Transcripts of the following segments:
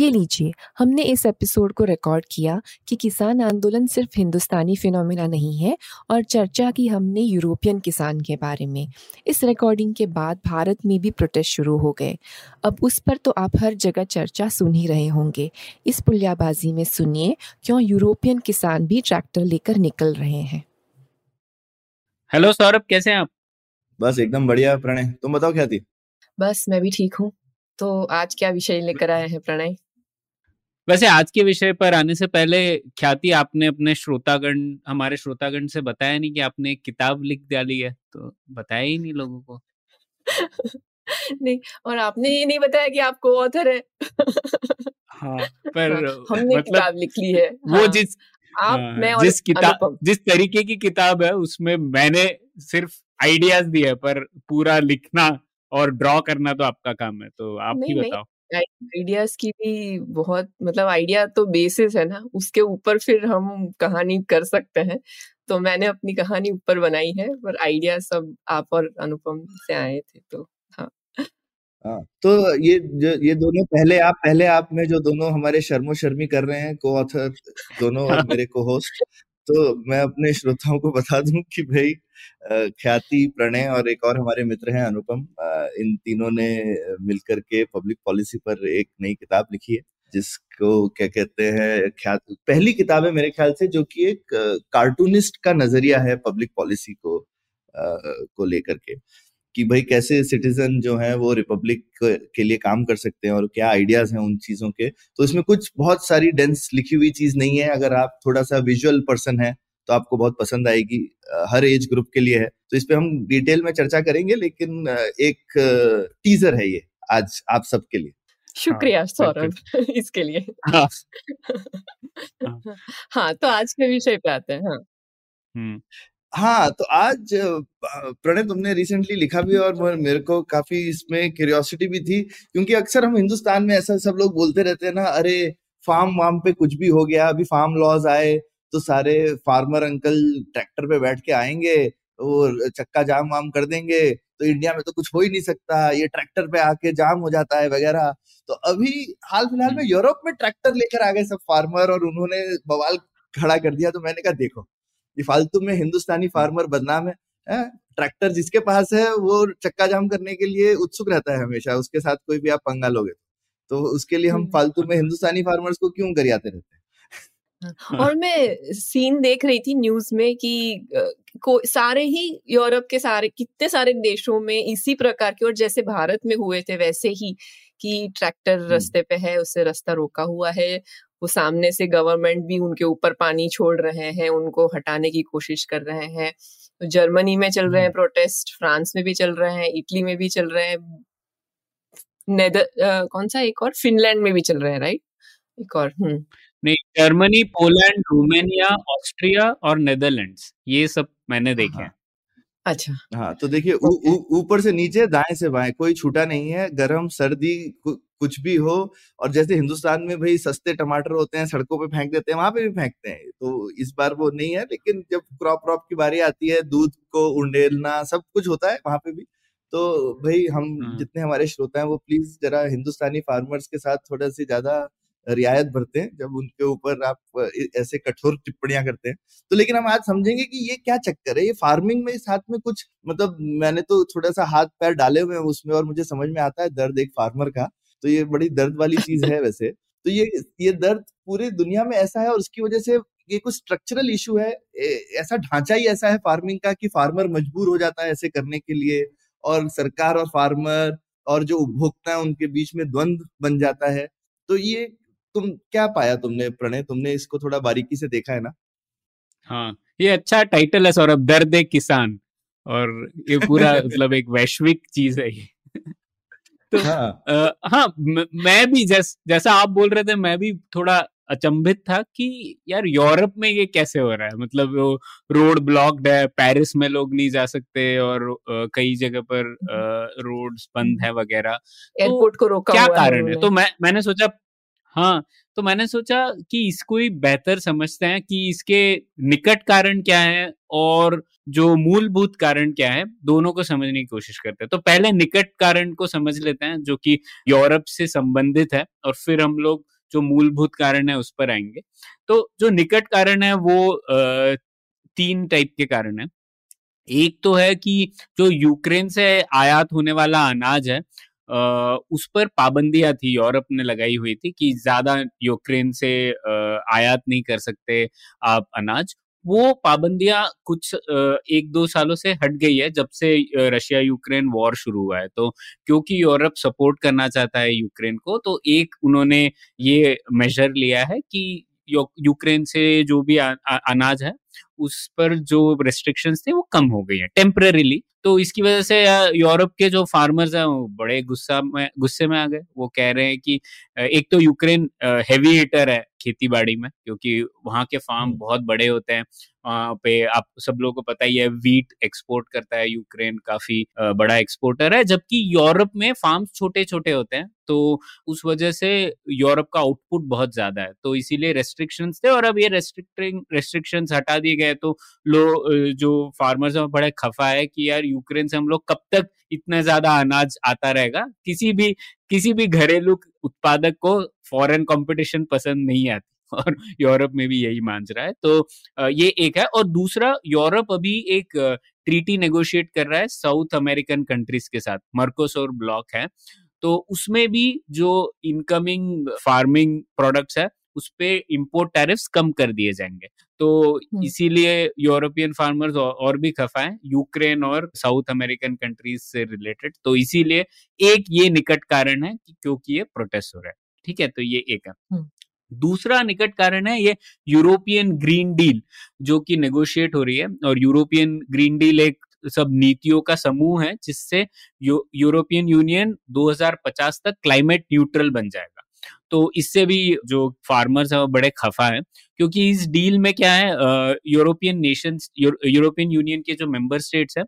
ये लीजिए हमने इस एपिसोड को रिकॉर्ड किया कि किसान आंदोलन सिर्फ़ हिंदुस्तानी फिनोमिना नहीं है और चर्चा की हमने यूरोपियन किसान के बारे में। इस रिकॉर्डिंग के बाद भारत में भी प्रोटेस्ट शुरू हो गए। अब उस पर तो आप हर जगह चर्चा सुन ही रहे होंगे। इस पुलियाबाजी में सुनिए क्यों यूरोपियन किसान भी ट्रैक्टर लेकर निकल रहे हैं। हेलो सौरभ कैसे हैं आप? बस एकदम बढ़िया प्रणय। तुम बताओ क्या थी? बस मैं भी ठीक हूँ। तो आज क्या विषय लेकर आए हैं प्रणय? वैसे आज के विषय पर आने से पहले ख्याति आपने अपने श्रोतागण हमारे श्रोतागण से बताया नहीं कि आपने एक किताब लिख डाली है तो बताया ही नहीं लोगों को। नहीं और आपने ये नहीं बताया कि आप को ऑथर है। हाँ पर हमने मतलब किताब लिख ली है। वो हाँ, जिस आप हाँ, मैं और जिस किताब जिस तरीके की किताब है उसमें मैंने सिर्फ़ आइडियाज़ दिए हैं, पर पूरा लिखना और ड्रॉ करना तो आपका काम है तो आप ही बताओ। आइडियाज़ की भी बहुत मतलब आइडिया तो बेसिस है ना उसके ऊपर फिर हम कहानी कर सकते हैं। तो मैंने अपनी कहानी ऊपर बनाई है पर आइडिया सब आप और अनुपम से आए थे तो हाँ। तो ये जो ये दोनों पहले आप पहले आप में जो दोनों हमारे शर्मो शर्मी कर रहे हैं को ऑथर दोनों और मेरे को होस्ट तो मैं अपने श्रोताओं को बता दूँ कि भाई ख्याति प्रणय और एक और हमारे मित्र हैं अनुपम इन तीनों ने मिलकर के पब्लिक पॉलिसी पर एक नई किताब लिखी है जिसको क्या कहते हैं ख्यात पहली किताब है मेरे ख्याल से जो कि एक कार्टूनिस्ट का नज़रिया है पब्लिक पॉलिसी को आ, को लेकर के। कि भाई कैसे सिटीजन जो है वो रिपब्लिक के लिए काम कर सकते हैं और क्या आइडियाज़ हैं उन चीज़ों के। तो इसमें कुछ बहुत सारी डेंस लिखी हुई चीज़ नहीं है। अगर आप थोड़ा सा विजुअल पर्सन है तो आपको बहुत पसंद आएगी। हर एज ग्रुप के लिए है। तो इस पे हम डिटेल में चर्चा करेंगे लेकिन एक टीजर है ये आज आप सबके लिए। शुक्रिया बिल्कुल सौरभ इसके लिए। हाँ। हाँ तो आज के विषय पे आते हैं हाँ। हम्म। हाँ तो आज प्रणय तुमने रिसेंटली लिखा भी और मेरे- को काफ़ी इसमें क्यूरियोसिटी भी थी क्योंकि अक्सर हम हिंदुस्तान में ऐसा सब लोग बोलते रहते हैं ना अरे फार्म वार्म पे कुछ भी हो गया अभी फार्म लॉज आए तो सारे फार्मर अंकल ट्रैक्टर पे बैठ के आएँगे और चक्का जाम वाम कर देंगे तो इंडिया में तो कुछ हो ही नहीं सकता ये ट्रैक्टर पे आके जाम हो जाता है वगैरह। तो अभी हाल फ़िलहाल में यूरोप में ट्रैक्टर लेकर आ गए सब फार्मर और उन्होंने बवाल खड़ा कर दिया तो मैंने कहा देखो ये फालतू में हिंदुस्तानी फार्मर बदनाम है हैं? ट्रैक्टर जिसके पास है वो चक्का जाम करने के लिए उत्सुक रहता है हमेशा उसके साथ कोई भी आप पंगा लोगे तो उसके लिए हम हम्म। फालतू में हिंदुस्तानी फार्मर्स को क्यों गरियाते रहते हैं और मैं सीन देख रही थी न्यूज़ में कि को सारे ही यूरोप के सारे कितने सारे देशों में इसी प्रकार के और जैसे भारत में हुए थे वैसे ही कि ट्रैक्टर रास्ते पे है उससे रास्ता रोका हुआ है वो सामने से गवर्नमेंट भी उनके ऊपर पानी छोड़ रहे हैं उनको हटाने की कोशिश कर रहे हैं। तो जर्मनी में चल रहे हैं प्रोटेस्ट फ्रांस में भी चल रहे हैं इटली में भी चल रहे हैं नेदर अ, कौन सा एक और? फिनलैंड में भी चल रहे हैं राइट? एक और हम्म। नहीं जर्मनी पोलैंड रोमानिया ऑस्ट्रिया और नेदरलैंड्स ये सब मैंने देखे हैं। अच्छा हाँ तो देखिए ऊपर से नीचे दाएँ से बाएँ कोई छूटा नहीं है गर्म सर्दी कुछ भी हो और जैसे हिंदुस्तान में भाई सस्ते टमाटर होते हैं सड़कों पे फेंक देते हैं वहाँ पे भी फेंकते हैं तो इस बार वो नहीं है लेकिन जब क्रॉप क्रॉप की बारी आती है दूध को उंडेलना सब कुछ होता है वहाँ पे भी तो भाई हम हाँ। जितने हमारे श्रोता हैं वो प्लीज़ जरा हिंदुस्तानी फार्मर्स के साथ थोड़ा सी ज़्यादा रियायत भरते हैं जब उनके ऊपर आप ऐसे कठोर टिप्पणियाँ करते हैं। तो लेकिन हम आज समझेंगे कि ये क्या चक्कर है? ये फ़ार्मिंग में साथ में कुछ मतलब मैंने तो थोड़ा सा हाथ पैर डाले हुए हैं उसमें और मुझे समझ में आता है दर्द एक फार्मर का तो ये बड़ी दर्द वाली चीज़ है वैसे। तो ये ये दर्द पूरी दुनिया में ऐसा है और उसकी वजह से ये कुछ स्ट्रक्चरल इशू है ऐसा ढांचा ही ऐसा है फ़ार्मिंग का कि फार्मर मजबूर हो जाता है ऐसे करने के लिए और सरकार और फार्मर और जो उपभोक्ता है उनके बीच में द्वंद्व बन जाता है। तो ये तुम क्या पाया तुमने प्रणय? तुमने इसको थोड़ा बारीकी से देखा है ना? हाँ ये अच्छा टाइटल है सौरभ दर्द एक किसान। और ये पूरा मतलब एक वैश्विक चीज़ है ये। तो हाँ, हाँ मैं भी जैस, जैसा आप बोल रहे थे मैं भी थोड़ा अचंभित था कि यार यूरोप में ये कैसे हो रहा है? मतलब वो रोड ब्लॉक्ड है पेरिस में लोग नहीं जा सकते और कई जगह पर रोड्स बंद है वगैरह। एयरपोर्ट तो को रोका क्या कारण है? तो मैं मैंने सोचा हाँ तो मैंने सोचा कि इसको ही बेहतर समझते हैं कि इसके निकट कारण क्या है और जो मूलभूत कारण क्या है, दोनों को समझने की कोशिश करते हैं। तो पहले निकट कारण को समझ लेते हैं, जो कि यूरोप से संबंधित है और फिर हम लोग जो मूलभूत कारण है उस पर आएँगे। तो जो निकट कारण है, वो तीन टाइप के कारण है। एक तो है कि जो यूक्रेन से आयात होने वाला अनाज है उस पर पाबंदियाँ थी यूरोप ने लगाई हुई थी कि ज़्यादा यूक्रेन से आयात नहीं कर सकते आप अनाज। वो पाबंदियाँ कुछ एक दो सालों से हट गई है जब से रशिया यूक्रेन वॉर शुरू हुआ है। तो क्योंकि यूरोप सपोर्ट करना चाहता है यूक्रेन को तो एक उन्होंने ये मेजर लिया है कि यूक्रेन से जो भी अनाज है उस पर जो रेस्ट्रिक्शंस थे वो कम हो गई है टेम्परेली तो इसकी वजह से यूरोप के जो फार्मर्स हैं वो बड़े गुस्सा में गुस्से में आ गए। वो कह रहे हैं कि एक तो यूक्रेन हैवी हिटर है खेती बाड़ी में क्योंकि वहाँ के फार्म बहुत बड़े होते हैं। पे आप सब लोगों को पता ही है वीट एक्सपोर्ट करता है यूक्रेन काफ़ी बड़ा एक्सपोर्टर है, जबकि यूरोप में फार्म छोटे छोटे होते हैं तो उस वजह से यूरोप का आउटपुट बहुत ज़्यादा है तो इसीलिए रेस्ट्रिक्शंस थे और अब ये रेस्ट्रिक्टिंग रेस्ट्रिक्शंस हटा दिए गए तो लो जो फार्मर्स हैं बड़े खफा है कि यार यूक्रेन से हम लोग कब तक इतना ज़्यादा अनाज आता रहेगा? किसी भी किसी भी घरेलू उत्पादक को फॉरेन कंपटीशन पसंद नहीं आती। और यूरोप में भी यही मान रहा है। तो ये एक है और दूसरा यूरोप अभी एक ट्रीटी नेगोशिएट कर रहा है साउथ अमेरिकन कंट्रीज़ के साथ मर्कोसोर ब्लॉक है। तो उसमें भी जो इनकमिंग फ़ार्मिंग प्रोडक्ट्स है उस पे इम्पोर्ट टैरिफ्स कम कर दिए जाएँगे। तो इसीलिए यूरोपियन फार्मर्स और भी खफा है यूक्रेन और साउथ अमेरिकन कंट्रीज़ से रिलेटेड तो इसीलिए एक ये निकट कारण है कि क्योंकि ये प्रोटेस्ट हो रहा है। ठीक है तो ये एक है। दूसरा निकट कारण है ये यूरोपियन ग्रीन डील, जो कि नेगोशिएट हो रही है, और यूरोपियन ग्रीन डील एक सब नीतियों का समूह है, जिससे यूरोपियन यूनियन 2050 तक क्लाइमेट न्यूट्रल बन जाएगा। तो इससे भी जो फार्मर्स है वो बड़े खफा है, क्योंकि इस डील में क्या है यूरोपियन नेशंस यूरोपियन यूनियन के जो मेंबर स्टेट्स है,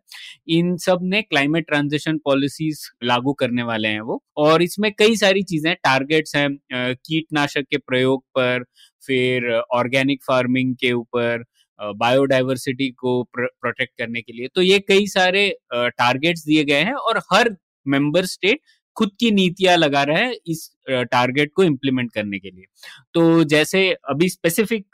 इन सबने क्लाइमेट ट्रांजिशन पॉलिसीज़ लागू करने वाले हैं वो। और इसमें कई सारी चीज़ें टारगेट्स हैं कीटनाशक के प्रयोग पर, फिर ऑर्गेनिक फ़ार्मिंग के ऊपर बायोडाइवर्सिटी को प्रोटेक्ट करने के लिए। तो ये कई सारे टारगेट्स दिए गए हैं और हर मेंबर स्टेट खुद की नीतियाँ लगा रहे हैं इस टारगेट को इम्प्लीमेंट करने के लिए। तो जैसे अभी स्पेसिफिक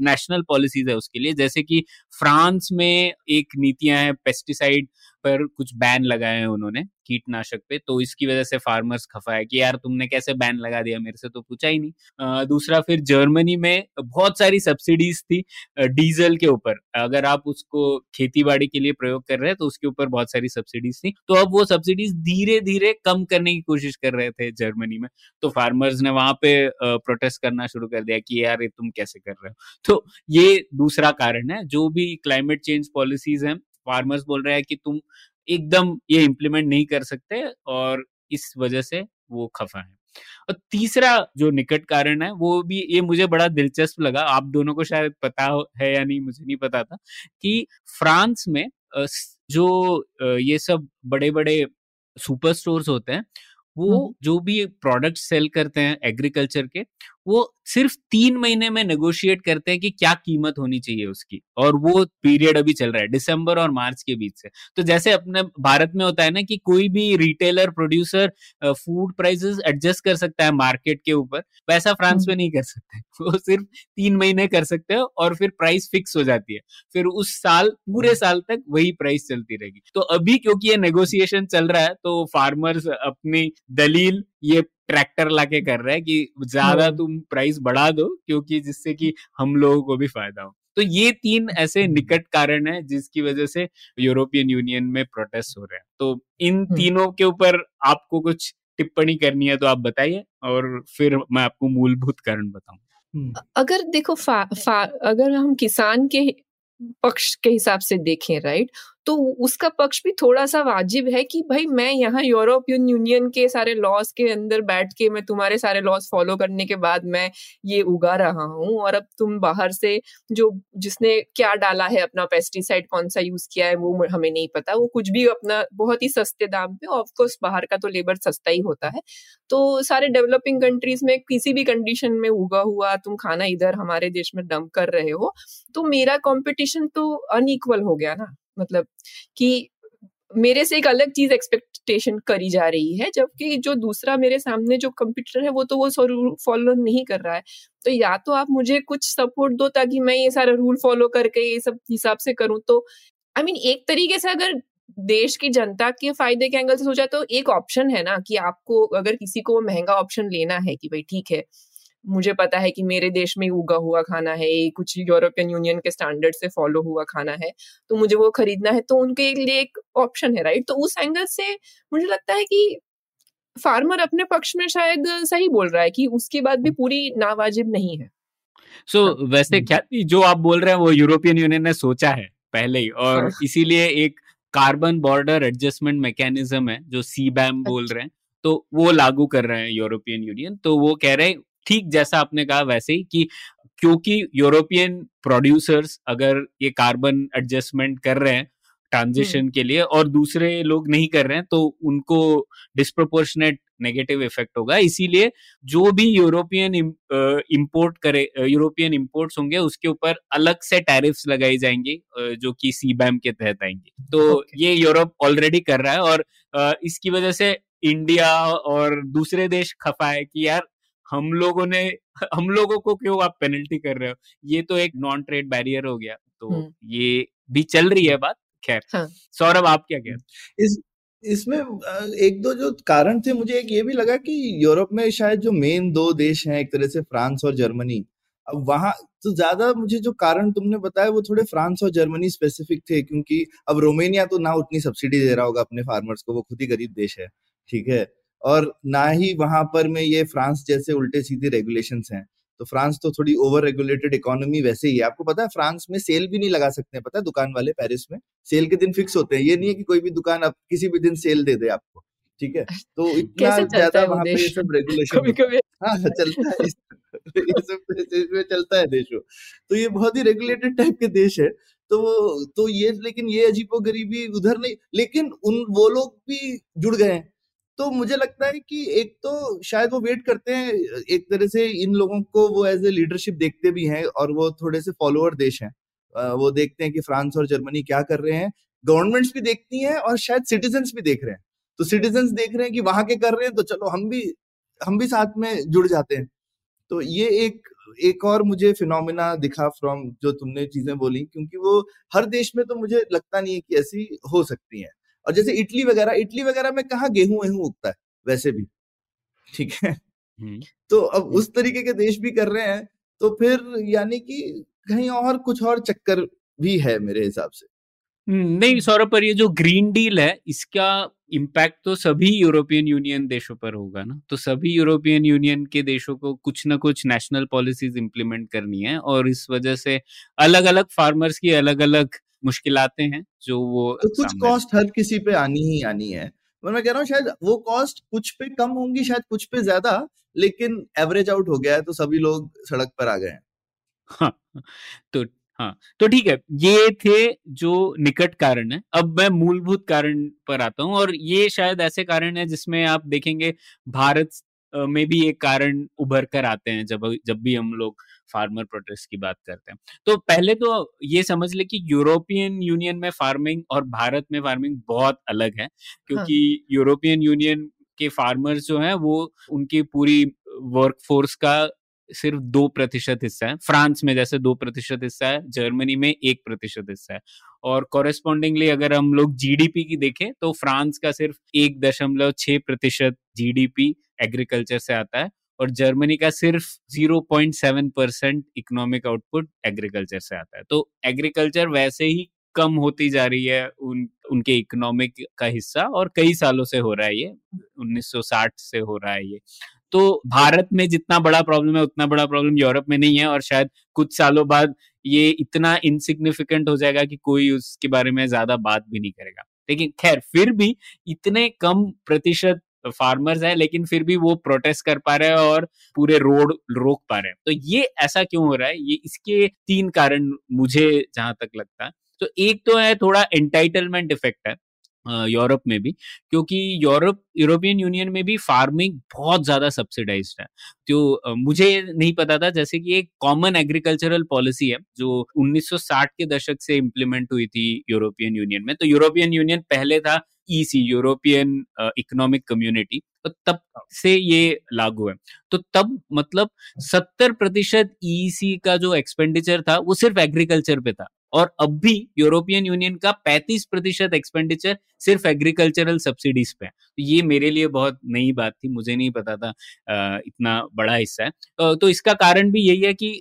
नेशनल पॉलिसीज़ है उसके लिए, जैसे कि फ्रांस में एक नीतियाँ हैं पेस्टिसाइड पर कुछ बैन लगाए हैं उन्होंने कीटनाशक पे तो इसकी वजह से फार्मर्स खफा है कि यार तुमने कैसे बैन लगा दिया मेरे से तो पूछा ही नहीं। आ, दूसरा फिर जर्मनी में बहुत सारी सब्सिडीज थी डीजल के ऊपर। अगर आप उसको खेती बाड़ी के लिए प्रयोग कर रहे हैं तो उसके ऊपर बहुत सारी सब्सिडीज थी। तो अब वो सब्सिडीज धीरे धीरे कम करने की कोशिश कर रहे थे जर्मनी में। तो फार्मर्स ने वहाँ पे प्रोटेस्ट करना शुरू कर दिया कि यार ये तुम कैसे कर रहे हो? तो ये दूसरा कारण है जो भी क्लाइमेट चेंज पॉलिसीज़ हैं फार्मर्स बोल रहे हैं कि तुम एकदम ये इम्प्लीमेंट नहीं कर सकते और इस वजह से वो खफा है। और तीसरा जो निकट कारण है वो भी ये मुझे बड़ा दिलचस्प लगा आप दोनों को शायद पता है या नहीं मुझे नहीं पता था कि फ्रांस में जो ये सब बड़े बड़े सुपर स्टोर्स होते हैं वो जो भी प्रोडक्ट सेल करते हैं एग्रीकल्चर के वो सिर्फ़ तीन महीने में नेगोशिएट करते हैं कि क्या कीमत होनी चाहिए उसकी। और वो पीरियड अभी चल रहा है दिसंबर और मार्च के बीच से। तो जैसे अपने भारत में होता है ना कि कोई भी retailer producer food prices adjust कर सकता है मार्केट के ऊपर। वैसा फ्रांस में नहीं कर सकते। वो सिर्फ़ तीन महीने कर सकते हो और फिर प्राइस फिक्स हो जाती है। फिर उस साल पूरे साल तक वही प्राइस चलती रहेगी। तो अभी क्योंकि ये नेगोशिएशन चल रहा है तो फार्मर्स अपनी दलील ये ट्रैक्टर लाके कर रहा है कि ज़्यादा हाँ। तुम प्राइस बढ़ा दो क्योंकि जिससे कि हम लोगों को भी फ़ायदा हो तो ये तीन ऐसे। निकट कारण है जिसकी वजह से यूरोपियन यूनियन में प्रोटेस्ट हो रहे हैं तो इन। तीनों के ऊपर आपको कुछ टिप्पणी करनी है तो आप बताइए और फिर मैं आपको मूलभूत कारण बताऊँ। अगर देखो फा, फा, अगर हम किसान के पक्ष के हिसाब से देखें राइट तो उसका पक्ष भी थोड़ा सा वाजिब है कि भाई मैं यहाँ यूरोपियन यूनियन के सारे लॉस के अंदर बैठ के मैं तुम्हारे सारे लॉस फॉलो करने के बाद मैं ये उगा रहा हूँ और अब तुम बाहर से जो जिसने क्या डाला है अपना पेस्टिसाइड कौन सा यूज़ किया है वो हमें नहीं पता। वो कुछ भी अपना बहुत ही सस्ते दाम पे ऑफकोर्स बाहर का तो लेबर सस्ता ही होता है। तो सारे डेवलपिंग कंट्रीज़ में किसी भी कंडीशन में उगा हुआ तुम खाना इधर हमारे देश में डंप कर रहे हो तो मेरा कॉम्पिटिशन तो अनइक्वल हो गया ना। मतलब कि मेरे से एक अलग चीज़ एक्सपेक्टेशन करी जा रही है जबकि जो दूसरा मेरे सामने जो कंप्यूटर है वो तो वो फॉलो नहीं कर रहा है। तो या तो आप मुझे कुछ सपोर्ट दो ताकि मैं ये सारा रूल फॉलो करके ये सब हिसाब से करूँ। तो आई I मीन mean, एक तरीके से अगर देश की जनता के फ़ायदे के एंगल से सोचा तो एक ऑप्शन है ना कि आपको अगर किसी को महँगा ऑप्शन लेना है कि भाई ठीक है मुझे पता है कि मेरे देश में उगा हुआ खाना है कुछ यूरोपियन यूनियन के स्टैंडर्ड से फॉलो हुआ खाना है तो मुझे वो खरीदना है तो उनके लिए एक ऑप्शन है राइट तो उस एंगल से मुझे लगता है कि फार्मर अपने पक्ष में शायद सही बोल रहा है कि उसकी बात भी पूरी नावाजिब नहीं है सो so, हाँ. वैसे क्या जो आप बोल रहे हैं वो यूरोपियन यूनियन ने सोचा है पहले ही और हाँ. इसीलिए एक कार्बन बॉर्डर एडजस्टमेंट मैकेनिज्म है जो सी बैम बोल रहे हैं तो वो लागू कर रहे हैं यूरोपियन यूनियन तो वो कह रहे हैं ठीक जैसा आपने कहा वैसे ही कि क्योंकि यूरोपियन प्रोड्यूसर्स अगर ये कार्बन एडजस्टमेंट कर रहे हैं ट्रांजिशन के लिए और दूसरे लोग नहीं कर रहे हैं तो उनको डिस्प्रोपोर्शनेट नेगेटिव इफ़ेक्ट होगा। इसीलिए जो भी यूरोपियन इंपोर्ट करे यूरोपियन इंपोर्ट्स होंगे उसके ऊपर अलग से टैरिफ्स लगाई जाएँगी जो कि सी बैम के तहत आएँगे। तो okay. ये यूरोप ऑलरेडी कर रहा है और इसकी वजह से इंडिया और दूसरे देश खफा है कि यार हम लोगों ने हम लोगों को क्यों आप पेनल्टी कर रहे हो? ये तो एक नॉन ट्रेड बैरियर हो गया। तो ये भी चल रही है बात खैर। हाँ. सौरभ आप क्या कहते इस इसमें एक दो जो कारण थे मुझे एक ये भी लगा कि यूरोप में शायद जो मेन दो देश हैं एक तरह से फ्रांस और जर्मनी अब वहाँ तो ज़्यादा मुझे जो कारण तुमने बताया वो थोड़े फ्रांस और जर्मनी स्पेसिफिक थे क्योंकि अब रोमेनिया तो ना उतनी सब्सिडी दे रहा होगा अपने फार्मर्स को वो खुद ही गरीब देश है ठीक है? और ना ही वहाँ पर में ये फ्रांस जैसे उल्टे सीधे रेगुलेशन हैं। तो फ्रांस तो थोड़ी ओवर रेगुलेटेड इकोनॉमी वैसे ही है। आपको पता है फ्रांस में सेल भी नहीं लगा सकते हैं। पता है दुकान वाले पेरिस में सेल के दिन फिक्स होते हैं। ये नहीं है कि कोई भी दुकान आप किसी भी दिन सेल दे दे आपको ठीक है? तो इतना ज़्यादा वहाँ पे ये सब रेगुलेशन कभी कभी हाँ चलता है। ये सब इसमें चलता है देशों। तो ये बहुत ही रेगुलेटेड टाइप के देश है। तो तो ये लेकिन ये अजीबो गरीबी उधर नहीं लेकिन उन वो लोग भी जुड़ गए हैं। तो मुझे लगता है कि एक तो शायद वो वेट करते हैं, एक तरह से इन लोगों को वो एज ए लीडरशिप देखते भी हैं और वो थोड़े से फॉलोअर देश हैं। वो देखते हैं कि फ्रांस और जर्मनी क्या कर रहे हैं। गवर्नमेंट्स भी देखती हैं और शायद सिटीजन्स भी देख रहे हैं। तो सिटीजन्स देख रहे हैं कि वहाँ के कर रहे हैं तो चलो हम भी हम भी साथ में जुड़ जाते हैं। तो ये एक एक और मुझे फिनोमिना दिखा फ्रॉम जो तुमने चीज़ें बोली, क्योंकि वो हर देश में तो मुझे लगता नहीं है कि ऐसी हो सकती है। और जैसे इटली वगैरह इटली वगैरह में कहा गेहूँ वेहूं उगता है? वैसे भी ठीक है। तो अब। उस तरीके के देश भी कर रहे हैं तो फिर यानी कि कहीं और कुछ और चक्कर भी है मेरे हिसाब से। नहीं सौरभ पर ये जो ग्रीन डील है इसका इम्पैक्ट तो सभी यूरोपियन यूनियन देशों पर होगा ना? तो सभी यूरोपियन यूनियन के देशों को कुछ ना कुछ नेशनल पॉलिसीज़ इंप्लीमेंट करनी है और इस वजह से अलग अलग फार्मर्स की अलग अलग मुश्किलातें हैं जो वो तो कुछ कॉस्ट हर किसी पे आनी ही आनी है। मैं कह रहा हूँ शायद वो कॉस्ट कुछ पे कम होंगी शायद कुछ पे ज़्यादा लेकिन एवरेज आउट हो गया है तो सभी लोग सड़क पर आ गए हैं। हाँ तो हाँ तो ठीक है ये थे जो निकट कारण है। अब मैं मूलभूत कारण पर आता हूँ और ये शायद ऐसे कारण है जिसमें आप देखेंगे भारत में भी एक कारण उभर कर आते हैं जब जब भी हम लोग फार्मर प्रोटेस्ट की बात करते हैं। तो पहले तो ये समझ ले कि यूरोपियन यूनियन में फ़ार्मिंग और भारत में फ़ार्मिंग बहुत अलग है क्योंकि हाँ. यूरोपियन यूनियन के फार्मर्स जो हैं वो उनकी पूरी वर्क फोर्स का सिर्फ़ दो प्रतिशत हिस्सा है। फ्रांस में जैसे दो प्रतिशत हिस्सा है जर्मनी में एक प्रतिशत हिस्सा है। और कॉरेस्पॉन्डिंगली अगर हम लोग जीडीपी की देखें तो फ्रांस का सिर्फ़ एक दशमलव छह प्रतिशत जीडीपी एग्रीकल्चर से आता है। और जर्मनी का सिर्फ़ 0.7 परसेंट इकोनॉमिक आउटपुट एग्रीकल्चर से आता है। तो एग्रीकल्चर वैसे ही कम होती जा रही है उन, उनके इकोनॉमिक का हिस्सा और कई सालों से हो रहा है ये 1960 से हो रहा है ये। तो भारत में जितना बड़ा प्रॉब्लम है, उतना बड़ा प्रॉब्लम यूरोप में नहीं है और शायद कुछ सालों बाद ये इतना इनसिग्निफिकेंट हो जाएगा कि कोई उसके बारे में ज़्यादा बात भी नहीं करेगा। लेकिन खैर, फिर भी इतने कम प्रतिशत फार्मर्स है, लेकिन फिर भी वो प्रोटेस्ट कर पा रहे हैं और पूरे रोड रोक पा रहे हैं। तो ये ऐसा क्यों हो रहा है? ये इसके तीन कारण मुझे जहाँ तक लगता है। तो एक तो है थोड़ा एंटाइटलमेंट इफ़ेक्ट है यूरोप में भी, क्योंकि यूरोप, यूरोपियन यूनियन में भी फ़ार्मिंग बहुत ज़्यादा सब्सिडाइज है। तो मुझे नहीं पता था, जैसे कि एक कॉमन एग्रीकल्चरल पॉलिसी है, जो 1960 के दशक से इम्प्लीमेंट हुई थी यूरोपियन यूनियन में। तो यूरोपियन यूनियन पहले था ईसी यूरोपियन इकोनॉमिक कम्युनिटी तो तब से ये लागू है। तो तब मतलब सत्तर प्रतिशत ईसी का जो एक्सपेंडिचर था, वो सिर्फ़ एग्रीकल्चर पे था और अब भी यूरोपियन यूनियन का 35 प्रतिशत एक्सपेंडिचर सिर्फ़ एग्रीकल्चरल सब्सिडीज पे है। तो ये मेरे लिए बहुत नई बात थी, मुझे नहीं पता था इतना बड़ा हिस्सा है। तो इसका कारण भी यही है कि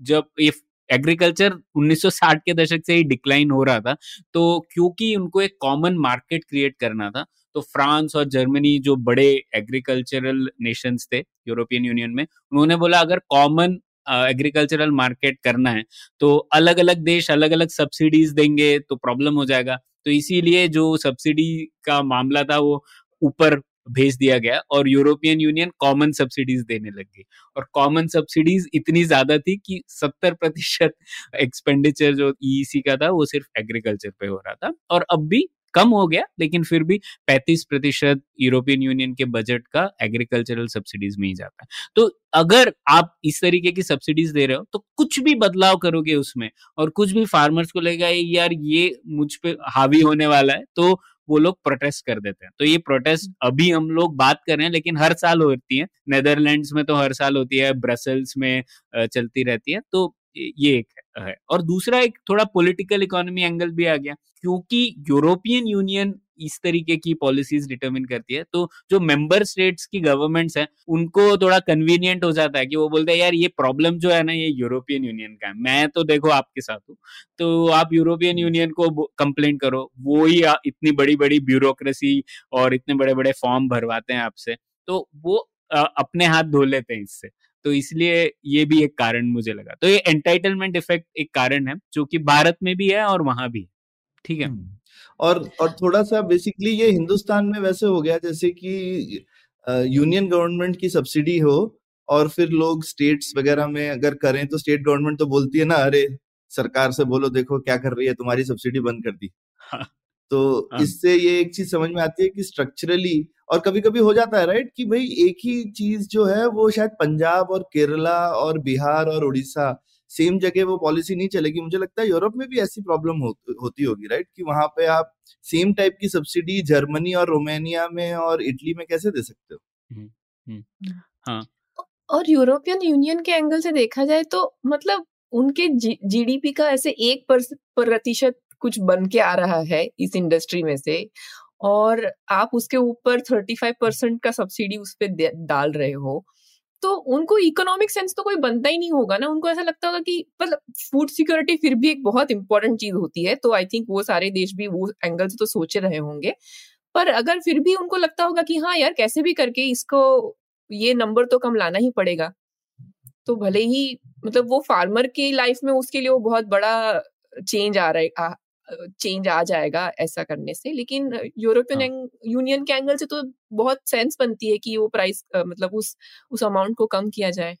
जब ये एग्रीकल्चर 1960 के दशक से ही डिक्लाइन हो रहा था तो क्योंकि उनको एक कॉमन मार्केट क्रिएट करना था तो फ्रांस और जर्मनी जो बड़े एग्रीकल्चरल नेशंस थे, यूरोपियन यूनियन में, उन्होंने बोला, अगर कॉमन एग्रीकल्चरल मार्केट करना है तो अलग अलग देश अलग अलग सब्सिडीज देंगे तो प्रॉब्लम हो जाएगा। तो इसीलिए जो सब्सिडी का मामला था, वो ऊपर भेज दिया गया और यूरोपियन यूनियन कॉमन सब्सिडीज देने लग गई और कॉमन सब्सिडीज इतनी ज़्यादा थी कि सत्तर प्रतिशत एक्सपेंडिचर जो ईसी e का था, वो सिर्फ़ एग्रीकल्चर पे हो रहा था। और अब भी कम हो गया, लेकिन फिर भी 35 प्रतिशत यूरोपियन यूनियन के बजट का एग्रीकल्चरल सब्सिडीज में ही जाता है। तो अगर आप इस तरीके की सब्सिडीज दे रहे हो तो कुछ भी बदलाव करोगे उसमें और कुछ भी फार्मर्स को लगेगा यार, ये मुझ पे हावी होने वाला है। तो वो लोग प्रोटेस्ट कर देते हैं। तो ये प्रोटेस्ट अभी हम लोग बात कर रहे हैं, लेकिन हर साल होती है। नेदरलैंड्स में तो हर साल होती है ब्रसल्स में चलती रहती है। तो ये एक है। और दूसरा एक थोड़ा पॉलिटिकल इकोनॉमी एंगल भी आ गया क्योंकि यूरोपियन यूनियन इस तरीके की पॉलिसीज़ डिटरमिन करती है तो जो मेंबर स्टेट्स की गवर्नमेंट्स है उनको थोड़ा कन्वीनियंट हो जाता है कि वो बोलते हैं यार ये प्रॉब्लम जो है ना ये यूरोपियन यूनियन का है। मैं तो देखो आपके साथ हूँ। तो आप यूरोपियन यूनियन को कंप्लेन करो। वो ही इतनी बड़ी बड़ी ब्यूरोक्रेसी और इतने बड़े बड़े फॉर्म भरवाते हैं आपसे। तो वो अपने हाथ धो लेते हैं इससे। तो इसलिए ये भी एक कारण मुझे लगा। तो ये एंटाइटलमेंट इफ़ेक्ट एक कारण है जो कि भारत में भी है और वहाँ भी है। ठीक है? हम्म। और और थोड़ा सा बेसिकली ये हिंदुस्तान में वैसे हो गया जैसे कि यूनियन गवर्नमेंट की सब्सिडी हो और फिर लोग स्टेट्स वगैरह में अगर करें तो स्टेट गवर्नमेंट तो बोलती है ना अरे सरकार से बोलो देखो क्या कर रही है तुम्हारी सब्सिडी बंद कर दी। हाँ, तो हाँ. इससे ये एक चीज़ समझ में आती है कि स्ट्रक्चरली और कभी कभी हो जाता है राइट कि भाई एक ही चीज़ जो है वो शायद पंजाब और केरला और बिहार और उड़ीसा सेम जगह वो पॉलिसी नहीं चलेगी। मुझे लगता है यूरोप में भी ऐसी प्रॉब्लम हो, होती होगी राइट कि वहाँ पे आप सेम टाइप की सब्सिडी जर्मनी और रोमानिया में और इटली में कैसे दे सकते हो? हम्म, हम्म, हाँ। और यूरोपियन यूनियन के एंगल से देखा जाए तो मतलब उनके जीडीपी का ऐसे एक प्रतिशत कुछ बन के आ रहा है इस इंडस्ट्री में से। और आप उसके ऊपर थर्टी फाइव परसेंट का सब्सिडी उस पर डाल रहे हो तो उनको इकोनॉमिक सेंस तो कोई बनता ही नहीं होगा ना। उनको ऐसा लगता होगा कि मतलब फ़ूड सिक्योरिटी फिर भी एक बहुत इंपॉर्टेंट चीज़ होती है तो आई थिंक वो सारे देश भी वो एंगल से तो सोच रहे होंगे। पर अगर फिर भी उनको लगता होगा कि हाँ यार, कैसे भी करके इसको, ये नंबर तो कम लाना ही पड़ेगा तो भले ही मतलब वो फार्मर की लाइफ में उसके लिए वो बहुत बड़ा चेंज आ रहा है चेंज आ जाएगा ऐसा करने से लेकिन यूरोपियन हाँ. यूनियन के एंगल से तो बहुत सेंस बनती है कि वो प्राइस मतलब उस उस अमाउंट को कम किया जाए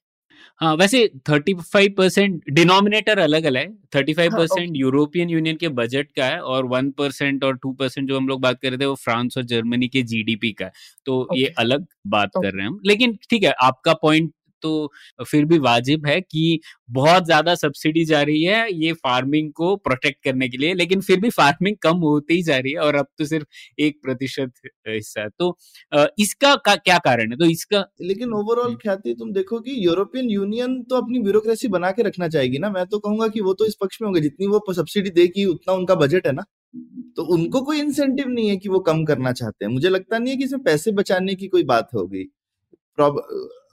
हाँ वैसे थर्टी फाइव परसेंट डिनोमिनेटर अलग अलग है thirty five percent European Union के बजट का है और वन परसेंट और टू परसेंट जो हम लोग बात कर रहे थे वो फ्रांस और जर्मनी के जीडीपी का है तो okay. ये अलग बात okay. कर रहे हैं हम लेकिन ठीक है आपका पॉइंट तो फिर भी वाजिब है कि बहुत ज़्यादा सब्सिडी जा रही है ये फ़ार्मिंग को प्रोटेक्ट करने के लिए लेकिन फिर भी फ़ार्मिंग कम होती ही जा रही है और अब तो सिर्फ़ एक प्रतिशत हिस्सा तो इसका का, क्या कारण है? तो इसका लेकिन ओवरऑल। ख्याति तुम देखो कि यूरोपियन यूनियन तो अपनी ब्यूरोक्रेसी बना के रखना चाहेगी ना? मैं तो कहूँगा कि वो तो इस पक्ष में होंगे जितनी वो सब्सिडी देगी उतना उनका बजट है ना? तो उनको कोई इंसेंटिव नहीं है कि वो कम करना चाहते हैं। मुझे लगता नहीं है कि इसमें पैसे बचाने की कोई बात होगी।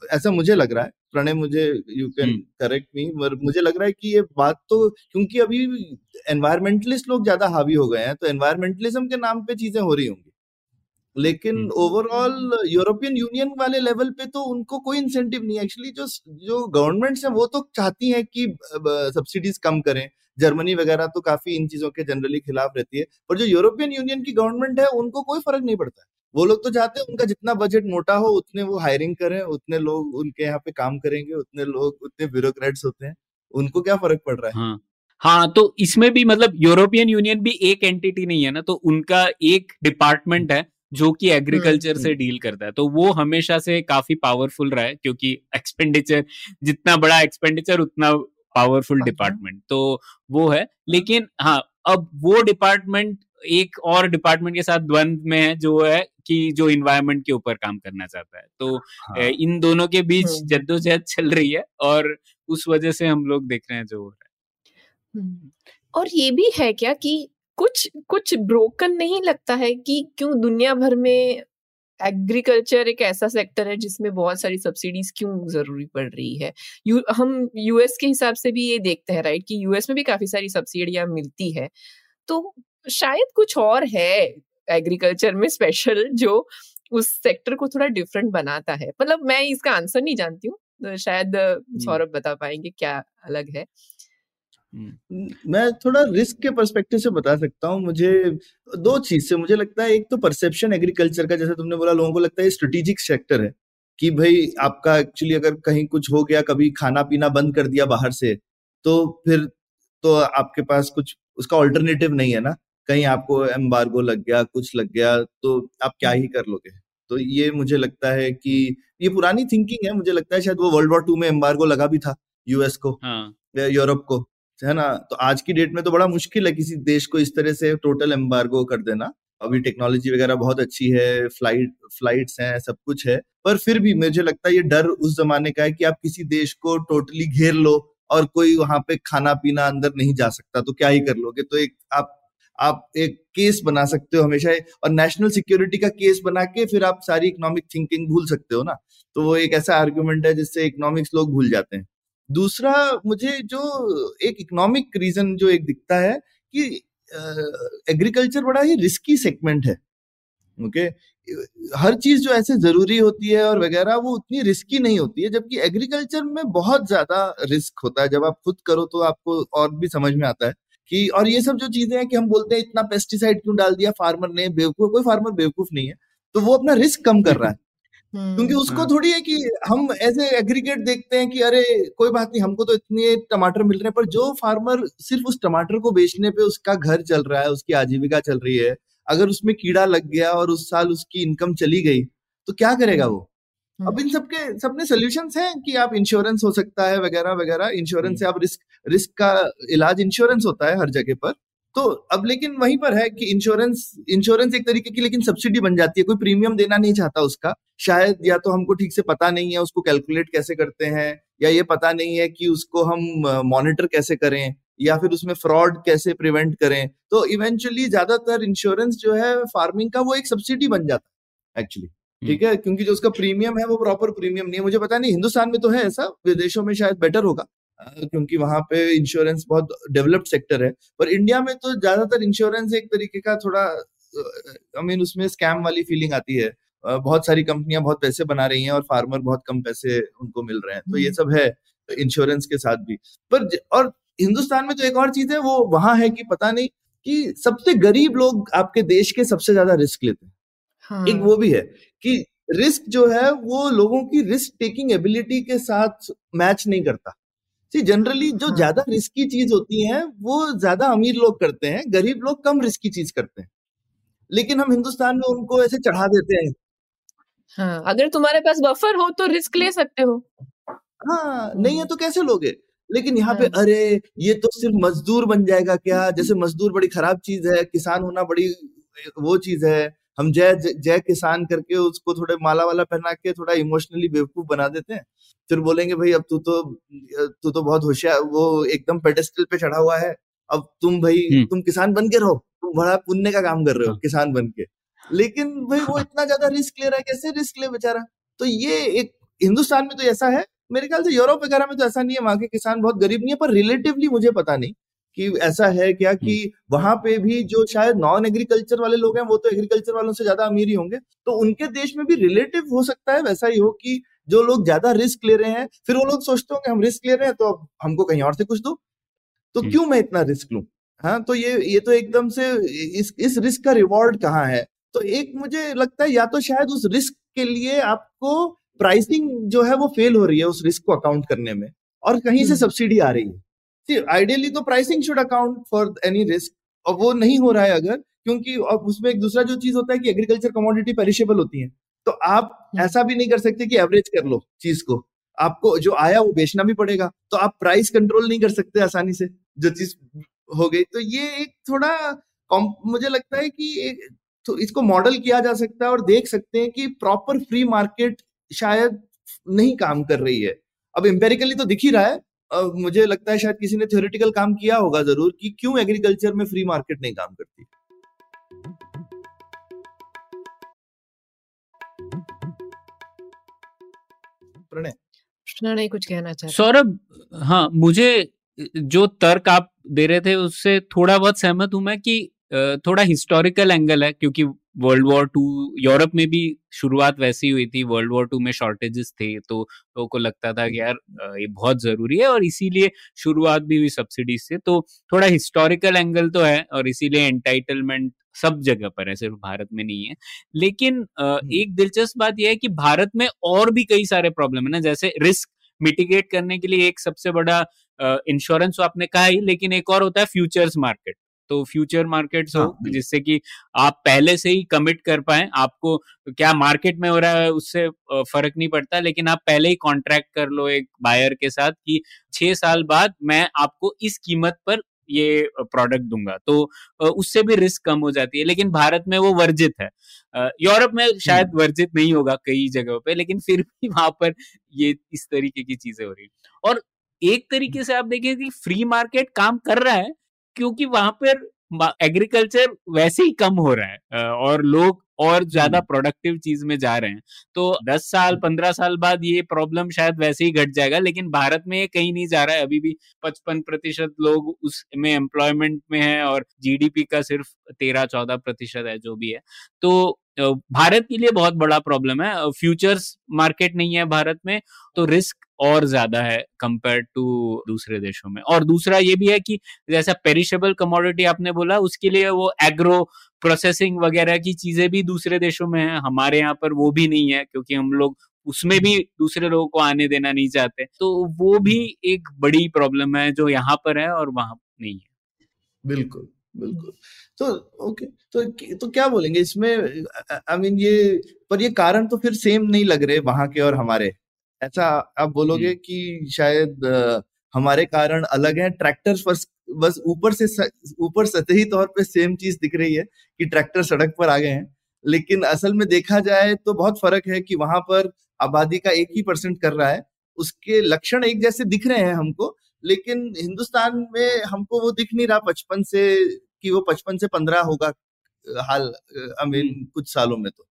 ऐसा मुझे लग रहा है प्रणय मुझे यू कैन करेक्ट मी पर मुझे लग रहा है कि ये बात तो क्योंकि अभी एनवायरमेंटलिस्ट लोग ज़्यादा हावी हो गए हैं तो एनवायरमेंटलिज्म के नाम पे चीज़ें हो रही होंगी। लेकिन ओवरऑल यूरोपियन यूनियन वाले लेवल पे तो उनको कोई इंसेंटिव नहीं एक्चुअली जो जो गवर्नमेंट्स हैं वो तो चाहती हैं कि सब्सिडीज कम करें। जर्मनी वगैरह तो काफ़ी इन चीज़ों के जनरली खिलाफ रहती है। पर जो यूरोपियन यूनियन की गवर्नमेंट है उनको कोई फ़र्क नहीं पड़ता। है वो लोग तो चाहते हैं उनका जितना बजट मोटा हो उतने वो हायरिंग करें उतने लोग उनके यहाँ पे काम करेंगे उतने लोग उतने ब्यूरोक्रेट्स होते हैं। उनको क्या फ़र्क पड़ रहा है? हाँ। हाँ तो इसमें भी मतलब यूरोपियन यूनियन भी एक एंटिटी नहीं है ना तो उनका एक डिपार्टमेंट है जो कि एग्रीकल्चर से डील करता है। तो वो हमेशा से काफ़ी पावरफुल रहा है क्योंकि एक्सपेंडिचर जितना बड़ा एक्सपेंडिचर उतना पावरफुल डिपार्टमेंट तो वो है लेकिन हाँ अब वो डिपार्टमेंट एक और डिपार्टमेंट के साथ द्वंद में है जो है कि जो इन्वायरमेंट के ऊपर काम करना चाहता है तो हाँ। इन दोनों के बीच हम्म। जद्दोजहद चल रही है और उस वजह से हम लोग देख रहे हैं जो हो रहा है हम्म। और ये भी है क्या कि कुछ कुछ ब्रोकन नहीं लगता है कि क्यों दुनिया भर में एग्रीकल्चर एक ऐसा सेक्टर है जिसमें बहुत सारी सब्सिडीज क्यों ज़रूरी पड़ रही है यू हम यूएस के हिसाब से भी ये देखते हैं राइट कि यूएस में भी काफ़ी सारी सब्सिडियाँ मिलती है तो शायद कुछ और है एग्रीकल्चर में स्पेशल जो उस सेक्टर को थोड़ा डिफरेंट बनाता है। मतलब मैं इसका आंसर नहीं जानती हूँ तो शायद सौरभ बता पाएँगे क्या अलग है। मैं थोड़ा रिस्क के परस्पेक्टिव से बता सकता हूँ मुझे दो चीज़ से मुझे लगता है एक तो परसेप्शन एग्रीकल्चर का जैसे तुमने बोला लोगों को लगता है स्ट्रेटेजिक सेक्टर है कि भाई आपका एक्चुअली अगर कहीं कुछ हो गया कभी खाना पीना बंद कर दिया बाहर से तो फिर तो आपके पास कुछ उसका ऑल्टरनेटिव नहीं है ना? कहीं आपको एम्बार्गो लग गया कुछ लग गया तो आप क्या ही कर लोगे? तो ये मुझे लगता है कि ये पुरानी थिंकिंग है मुझे लगता है शायद वो वर्ल्ड वॉर टू में एम्बार्गो लगा भी था यूएस को हाँ. यूरोप को है ना? तो आज की डेट में तो बड़ा मुश्किल है किसी देश को इस तरह से टोटल एम्बार्गो कर देना। अभी टेक्नोलॉजी वगैरह बहुत अच्छी है फ़्लाइट फ्लाइट्स हैं सब कुछ है पर फिर भी मुझे लगता है ये डर उस जमाने का है कि आप किसी देश को टोटली घेर लो और कोई वहाँ पे खाना पीना अंदर नहीं जा सकता तो क्या ही कर लोगे? तो एक आप आप एक केस बना सकते हो हमेशा, और नेशनल सिक्योरिटी का केस बना के फिर आप सारी इकोनॉमिक थिंकिंग भूल सकते हो ना। तो वो एक ऐसा आर्ग्यूमेंट है जिससे इकोनॉमिक्स लोग भूल जाते हैं। दूसरा, मुझे जो एक इकोनॉमिक रीजन जो एक दिखता है कि एग्रीकल्चर बड़ा ही रिस्की सेगमेंट है। ओके हर चीज़ जो ऐसे ज़रूरी होती है और वगैरह, वो उतनी रिस्की नहीं होती है, जबकि एग्रीकल्चर में बहुत ज़्यादा रिस्क होता है। जब आप खुद करो तो आपको और भी समझ में आता है। कि और ये सब जो चीज़ें हैं कि हम बोलते हैं इतना पेस्टिसाइड क्यों डाल दिया? फार्मर ने बेवकूफ़ कोई फार्मर बेवकूफ़ नहीं है। तो वो अपना रिस्क कम कर रहा है। क्योंकि उसको हाँ। थोड़ी है कि हम ऐसे एग्रीगेट देखते हैं कि अरे कोई बात नहीं हमको तो इतने टमाटर मिल रहे हैं पर जो फार्मर सिर्फ़ उस टमाटर को बेचने पे उसका घर चल रहा है उसकी आजीविका चल रही है अगर उसमें कीड़ा लग गया और उस साल उसकी इनकम चली गई तो क्या करेगा वो? अब इन सबके सबने सोल्यूशन है कि आप इंश्योरेंस हो सकता है वगैरह वगैरह। इंश्योरेंस से आप रिस्क रिस्क का इलाज इंश्योरेंस होता है हर जगह पर। तो अब लेकिन वहीं पर है कि इंश्योरेंस इंश्योरेंस एक तरीके की लेकिन सब्सिडी बन जाती है। कोई प्रीमियम देना नहीं चाहता उसका। शायद या तो हमको ठीक से पता नहीं है उसको कैलकुलेट कैसे करते हैं या ये पता नहीं है कि उसको हम मॉनिटर कैसे करें या फिर उसमें फ्रॉड कैसे प्रिवेंट करें। तो इवेंचुअली ज़्यादातर इंश्योरेंस जो है फ़ार्मिंग का वो एक सब्सिडी बन जाता है एक्चुअली हम्म। ठीक है? क्योंकि जो उसका प्रीमियम है वो प्रॉपर प्रीमियम नहीं है। मुझे पता नहीं हिंदुस्तान में तो है ऐसा? विदेशों में शायद बेटर होगा। क्योंकि वहाँ पे इंश्योरेंस बहुत डेवलप्ड सेक्टर है। पर इंडिया में तो ज़्यादातर इंश्योरेंस एक तरीके का थोड़ा आई मीन उसमें स्कैम वाली फीलिंग आती है। बहुत सारी कंपनियाँ बहुत पैसे बना रही हैं और फार्मर बहुत कम पैसे उनको मिल रहे हैं। तो ये हम्म। सब है इंश्योरेंस के साथ भी। पर और हिंदुस्तान में तो एक और चीज़ है वो वहाँ है कि पता नहीं कि सबसे गरीब लोग आपके देश के सबसे ज़्यादा रिस्क लेते हैं। हाँ। एक वो भी है कि रिस्क जो है वो लोगों की रिस्क टेकिंग एबिलिटी के साथ मैच नहीं करता। सी जनरली जो हाँ। ज़्यादा रिस्की चीज़ होती है वो ज़्यादा अमीर लोग करते हैं गरीब लोग कम रिस्की चीज़ करते हैं। लेकिन हम हिंदुस्तान में उनको ऐसे चढ़ा देते हैं। हाँ, अगर तुम्हारे पास बफर हो तो रिस्क ले सकते हो। हाँ नहीं है तो कैसे लोगे? लेकिन यहाँ पे हाँ। अरे ये तो सिर्फ़ मजदूर बन जाएगा क्या? जैसे मजदूर बड़ी खराब चीज़ है किसान होना बड़ी वो चीज़ है। हम जय जय किसान करके उसको थोड़े माला वाला पहना के थोड़ा इमोशनली बेवकूफ़ बना देते हैं। फिर बोलेंगे भाई अब तू तो तू तो बहुत होशियार वो एकदम पेडेस्टल पे चढ़ा हुआ है। अब तुम भाई हम्म। तुम किसान बन के रहो। तुम बड़ा पुण्य का काम कर रहे हो हाँ। किसान बन के। लेकिन भाई वो इतना ज़्यादा रिस्क ले रहा है कैसे रिस्क ले बेचारा? तो ये एक हिंदुस्तान में तो ऐसा है। मेरे ख्याल से यूरोप वगैरह में तो ऐसा नहीं है वहाँ के किसान बहुत गरीब नहीं है पर रिलेटिवली मुझे पता नहीं। कि ऐसा है क्या कि वहाँ पे भी जो शायद नॉन एग्रीकल्चर वाले लोग हैं वो तो एग्रीकल्चर वालों से ज़्यादा अमीर ही होंगे। तो उनके देश में भी रिलेटिव हो सकता है वैसा ही हो कि जो लोग ज़्यादा रिस्क ले रहे हैं फिर वो लोग सोचते होंगे हम रिस्क ले रहे हैं तो अब हमको कहीं और से कुछ दो। तो क्यों मैं इतना रिस्क लू? हाँ तो ये ये तो एकदम से इस इस रिस्क का रिवॉर्ड कहाँ है? तो एक मुझे लगता है या तो शायद उस रिस्क के लिए आपको प्राइसिंग जो है वो फेल हो रही है उस रिस्क को अकाउंट करने में और कहीं से सब्सिडी आ रही है। आइडियली तो pricing should account for any risk और वो नहीं हो रहा है अगर क्योंकि अब उसमें एक दूसरा जो चीज़ होता है कि एग्रीकल्चर कमोडिटी पेरिशेबल होती है। तो आप ऐसा भी नहीं कर सकते कि एवरेज कर लो चीज़ को। आपको जो आया वो बेचना भी पड़ेगा। तो आप प्राइस कंट्रोल नहीं कर सकते आसानी से जो चीज़ हो गई। तो ये एक थोड़ा मुझे लगता है कि तो इसको मॉडल किया जा सकता है और देख सकते हैं कि प्रॉपर फ्री मार्केट शायद नहीं काम कर रही है। अब एम्पेरिकली तो दिख ही रहा है मुझे लगता है शायद किसी ने थ्योरेटिकल काम किया होगा ज़रूर कि क्यों एग्रीकल्चर में फ्री मार्केट नहीं काम करती। प्रणय। प्रणय कुछ कहना चाहते सौरभ हाँ मुझे जो तर्क आप दे रहे थे उससे थोड़ा बहुत सहमत हूँ मैं कि थोड़ा हिस्टोरिकल एंगल है क्योंकि वर्ल्ड वॉर टू यूरोप में भी शुरुआत वैसी हुई थी वर्ल्ड वॉर टू में शॉर्टेजेस थे तो लोगों को लगता था कि यार ये बहुत ज़रूरी है और इसीलिए शुरुआत भी हुई सब्सिडीज से। तो थोड़ा हिस्टोरिकल एंगल तो है और इसीलिए एंटाइटलमेंट सब जगह पर है सिर्फ़ भारत में नहीं है। लेकिन हम्म। एक दिलचस्प बात यह है कि भारत में और भी कई सारे प्रॉब्लम है ना जैसे रिस्क मिटिगेट करने के लिए एक सबसे बड़ा इंश्योरेंस तो आपने कहा ही लेकिन एक और होता है फ्यूचर्स मार्केट तो फ्यूचर मार्केट्स हो हाँ, जिससे कि आप पहले से ही कमिट कर पाए। आपको क्या मार्केट में हो रहा है उससे फ़र्क नहीं पड़ता लेकिन आप पहले ही कॉन्ट्रैक्ट कर लो एक बायर के साथ कि छह साल बाद मैं आपको इस कीमत पर ये प्रोडक्ट दूँगा। तो उससे भी रिस्क कम हो जाती है लेकिन भारत में वो वर्जित है। यूरोप में शायद हम्म। वर्जित नहीं होगा कई जगहों पे लेकिन फिर भी वहाँ पर ये इस तरीके की चीज़ें हो रही है। और एक तरीके से आप देखें कि फ्री मार्केट काम कर रहा है क्योंकि वहाँ पर एग्रीकल्चर वैसे ही कम हो रहा है और लोग और ज़्यादा प्रोडक्टिव चीज़ में जा रहे हैं। तो 10 साल 15 साल बाद ये प्रॉब्लम शायद वैसे ही घट जाएगा लेकिन भारत में ये कहीं नहीं जा रहा है। अभी भी 55 प्रतिशत लोग उसमें एम्प्लॉयमेंट में है और जीडीपी का सिर्फ़ 13 14 प्रतिशत है जो भी है। तो भारत के लिए बहुत बड़ा प्रॉब्लम है। फ्यूचर्स मार्केट नहीं है भारत में तो रिस्क और ज़्यादा है कंपेयर टू दूसरे देशों में। और दूसरा ये भी है कि जैसा पेरिशेबल कमोडिटी आपने बोला, उसके लिए वो एग्रो प्रोसेसिंग वगैरह की चीज़ें भी दूसरे देशों में है। हमारे यहाँ पर वो भी नहीं है, क्योंकि हम लोग उसमें भी दूसरे लोगों को आने देना नहीं चाहते। तो वो भी एक बड़ी प्रॉब्लम है जो यहाँ पर है और वहाँ नहीं है। बिल्कुल बिल्कुल। तो ओके तो तो क्या बोलेंगे इसमें आई मीन ये पर ये कारण तो फिर सेम नहीं लग रहे वहाँ के और हमारे। ऐसा आप बोलोगे कि शायद हमारे कारण अलग हैं ट्रैक्टर बस बस ऊपर से ऊपर सतही तौर पे सेम चीज़ दिख रही है कि ट्रैक्टर सड़क पर आ गए हैं। लेकिन असल में देखा जाए तो बहुत फ़र्क है कि वहाँ पर आबादी का एक ही परसेंट कर रहा है। उसके लक्षण एक जैसे दिख रहे हैं हमको लेकिन हिंदुस्तान में हमको वो दिख नहीं रहा बचपन से कि वो पचपन से पंद्रह होगा हाल आई मीन कुछ सालों में तो।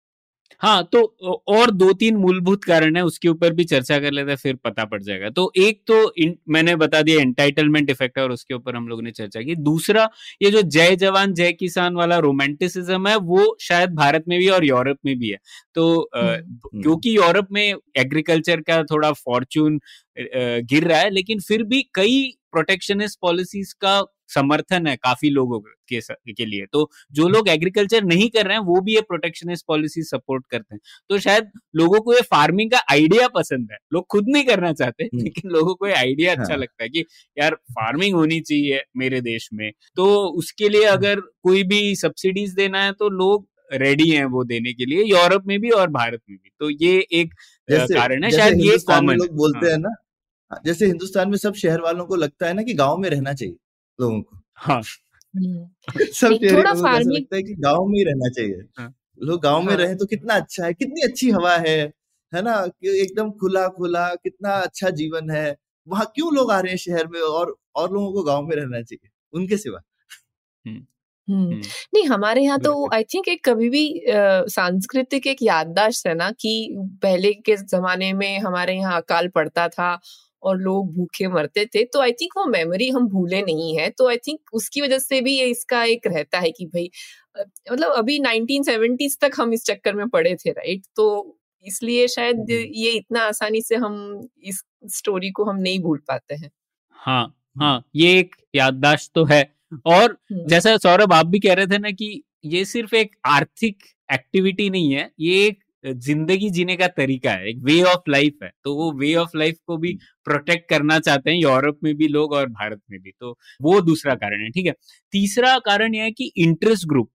हाँ तो और दो तीन मूलभूत कारण है उसके ऊपर भी चर्चा कर लेते हैं फिर पता पड़ जाएगा। तो एक तो इन, मैंने बता दिया एंटाइटलमेंट इफ़ेक्ट है और उसके ऊपर हम लोगों ने चर्चा की। दूसरा ये जो जय जवान जय किसान वाला रोमांटिसिज्म है वो शायद भारत में भी और यूरोप में भी है। तो हम्म। क्योंकि यूरोप में एग्रीकल्चर का थोड़ा फॉर्चून गिर रहा है लेकिन फिर भी कई प्रोटेक्शनिस्ट पॉलिसीज़ का समर्थन है काफ़ी लोगों के के लिए तो जो लोग एग्रीकल्चर नहीं कर रहे हैं वो भी ये प्रोटेक्शनिस्ट पॉलिसी सपोर्ट करते हैं तो शायद लोगों को ये फ़ार्मिंग का आइडिया पसंद है लोग खुद नहीं करना चाहते हम्म। लेकिन लोगों को ये आइडिया अच्छा हाँ। लगता है कि यार फ़ार्मिंग होनी चाहिए मेरे देश में तो उसके लिए। अगर कोई भी सब्सिडीज देना है तो लोग रेडी हैं वो देने के लिए यूरोप में भी और भारत में भी तो ये एक कारण है शायद ये कॉमन लोग बोलते हाँ। हैं ना जैसे हिंदुस्तान में सब शहर वालों को लगता है ना कि गाँव में रहना चाहिए लोगों को हाँ हम्म। सब शहरी लोगों को लगता है कि गाँव में ही रहना चाहिए हाँ। लोग गाँव में हाँ। रहे तो कितना अच्छा है कितनी अच्छी हवा है है ना एकदम खुला खुला कितना अच्छा जीवन है वहाँ क्यों लोग आ रहे हैं शहर में और और लोगों को गाँव में रहना चाहिए उनके सिवा हम्म। नहीं हमारे यहाँ तो आई थिंक एक कभी भी सांस्कृतिक एक याददाश्त है ना कि पहले के जमाने में हमारे यहाँ अकाल पड़ता था और लोग भूखे मरते थे तो आई थिंक वो मेमोरी हम भूले नहीं है। तो आई थिंक उसकी वजह से भी ये इसका एक रहता है कि भाई मतलब अभी 1970s तक हम इस चक्कर में पड़े थे राइट तो इसलिए शायद हम्म। ये इतना आसानी से हम इस स्टोरी को हम नहीं भूल पाते हैं। हाँ हाँ ये एक याददाश्त तो है। और हम्म। जैसा सौरभ आप भी कह रहे थे ना कि ये सिर्फ़ एक आर्थिक एक्टिविटी नहीं है ये एक ज़िंदगी जीने का तरीका है एक वे ऑफ़ लाइफ है। तो वो वे ऑफ़ लाइफ को भी प्रोटेक्ट करना चाहते हैं यूरोप में भी लोग और भारत में भी। तो वो दूसरा कारण है ठीक है? तीसरा कारण यह है कि इंटरेस्ट ग्रुप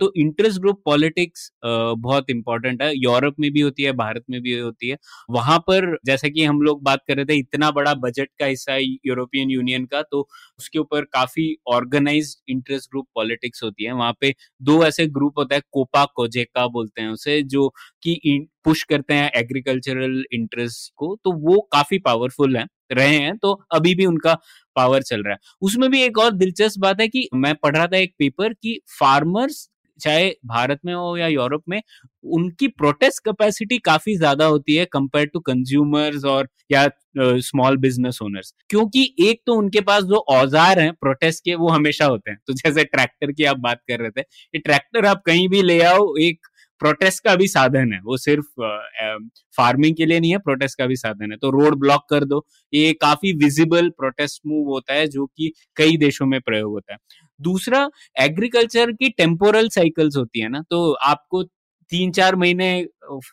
तो इंटरेस्ट ग्रुप पॉलिटिक्स बहुत इंपॉर्टेंट है। यूरोप में भी होती है, भारत में भी होती है। वहाँ पर जैसा कि हम लोग बात कर रहे थे, इतना बड़ा बजट का हिस्सा है यूरोपियन यूनियन का तो उसके ऊपर काफ़ी ऑर्गेनाइज इंटरेस्ट ग्रुप पॉलिटिक्स होती है। वहाँ पे दो ऐसे ग्रुप होता है कोपा कोजेका बोलते हैं उसे, जो कि पुश करते हैं एग्रीकल्चरल इंटरेस्ट को तो वो काफ़ी पावरफुल है, रहे हैं। तो अभी भी उनका पावर चल रहा है। उसमें भी एक और दिलचस्प बात है कि मैं पढ़ रहा था एक पेपर कि फार्मर्स चाहे भारत में हो या यूरोप में, उनकी प्रोटेस्ट कैपेसिटी काफ़ी ज़्यादा होती है कंपेयर टू कंज्यूमर्स और, या स्मॉल बिज़नेस ओनर्स क्योंकि एक तो उनके पास जो औज़ार हैं प्रोटेस्ट के, वो हमेशा होते हैं। तो जैसे ट्रैक्टर की आप बात कर रहे थे, ये ट्रैक्टर आप कहीं भी ले आओ, एक प्रोटेस्ट का भी साधन है। वो सिर्फ़ फ़ार्मिंग के लिए नहीं है प्रोटेस्ट का भी साधन है। तो रोड ब्लॉक कर दो। ये काफ़ी विजिबल प्रोटेस्ट मूव होता है जो कि कई देशों में प्रयोग होता है। दूसरा एग्रीकल्चर की टेम्पोरल साइकिल्स होती है ना तो आपको तीन चार महीने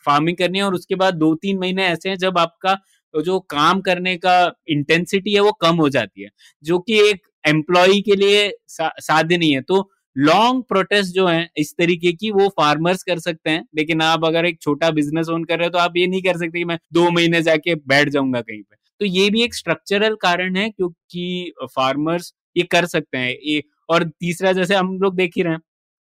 फ़ार्मिंग करनी है और उसके बाद दो तीन महीने ऐसे हैं जब आपका जो काम करने का इंटेंसिटी है वो कम हो जाती है जो कि एक एम्प्लॉय के लिए सा, साध्य नहीं है। तो लॉन्ग प्रोटेस्ट जो है, इस तरीके की वो फार्मर्स कर सकते हैं, लेकिन आप अगर एक छोटा बिज़नेस ओन कर रहे हो तो आप ये नहीं कर सकते कि मैं दो महीने जाके बैठ जाऊँगा कहीं पे। तो ये भी एक स्ट्रक्चरल कारण है, क्योंकि फार्मर्स ये कर सकते हैं, ये और तीसरा जैसे हम लोग देख ही रहे हैं,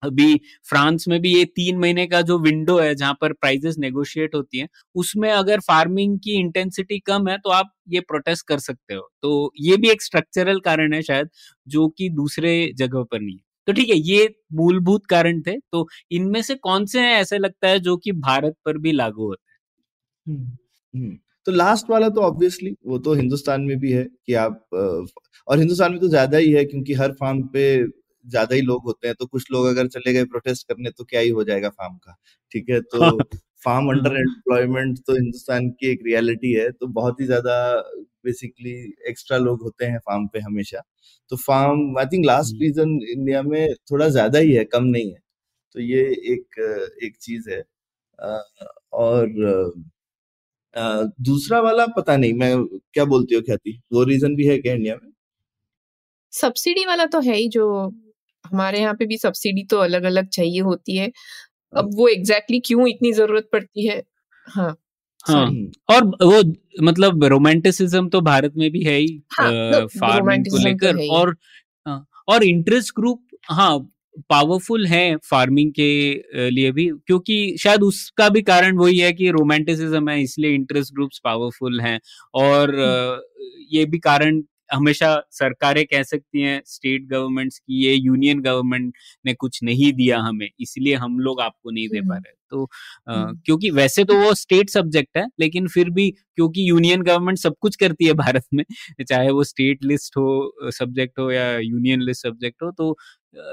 अभी फ्रांस में भी ये तीन महीने का जो विंडो है, जहाँ पर प्राइजेस नेगोशिएट होती हैं, उसमें अगर फ़ार्मिंग की इंटेंसिटी कम है तो आप ये प्रोटेस्ट कर सकते हो। तो ये भी एक स्ट्रक्चरल कारण है शायद, जो कि दूसरे जगह पर नहीं है। तो ठीक है ये मूलभूत कारण थे तो इनमें से कौन से हैं ऐसे लगता है जो कि भारत पर भी लागू होते हैं? हम्म, हम्म। तो लास्ट वाला तो ऑब्वियसली वो तो हिंदुस्तान में भी है कि आप और हिंदुस्तान में तो ज़्यादा ही है क्योंकि हर फार्म पे ज़्यादा ही लोग होते हैं तो कुछ लोग अगर चले गए प्रोटेस्ट करने तो क्या ही हो जाएगा फार्म का ठीक है? तो फार्म अंडर एम्प्लॉयमेंट तो हिंदुस्तान की एक रियलिटी है तो बहुत ही ज़्यादा बेसिकली एक्स्ट्रा लोग होते हैं फार्म पे हमेशा। तो farm I think last reason India में थोड़ा ज़्यादा ही है कम नहीं है। तो ये एक एक चीज़ है। और दूसरा वाला पता नहीं मैं क्या बोलती हूँ ख्याति? वो रीजन भी है क्या इंडिया में? सब्सिडी वाला तो है ही जो हमारे यहाँ पे भी सब्सिडी तो अलग अलग चाहिए होती है। अब हाँ। वो एग्जैक्टली exactly क्यों इतनी ज़रूरत पड़ती है? हाँ। हाँ। और वो मतलब रोमांटिसिज्म तो भारत में भी है ही हाँ, फ़ार्मिंग को तो लेकर और हाँ, और इंटरेस्ट ग्रुप हाँ पावरफुल है फ़ार्मिंग के लिए भी क्योंकि शायद उसका भी कारण वही है कि रोमांटिसिज्म है इसलिए इंटरेस्ट ग्रुप्स पावरफुल हैं और हम्म। ये भी कारण हमेशा सरकारें कह सकती हैं स्टेट गवर्नमेंट्स की ये यूनियन गवर्नमेंट ने कुछ नहीं दिया हमें इसलिए हम लोग आपको नहीं दे पा रहे। तो आ, क्योंकि वैसे तो वो स्टेट सब्जेक्ट है लेकिन फिर भी क्योंकि यूनियन गवर्नमेंट सब कुछ करती है भारत में चाहे वो स्टेट लिस्ट हो सब्जेक्ट हो या यूनियन लिस्ट सब्जेक्ट हो तो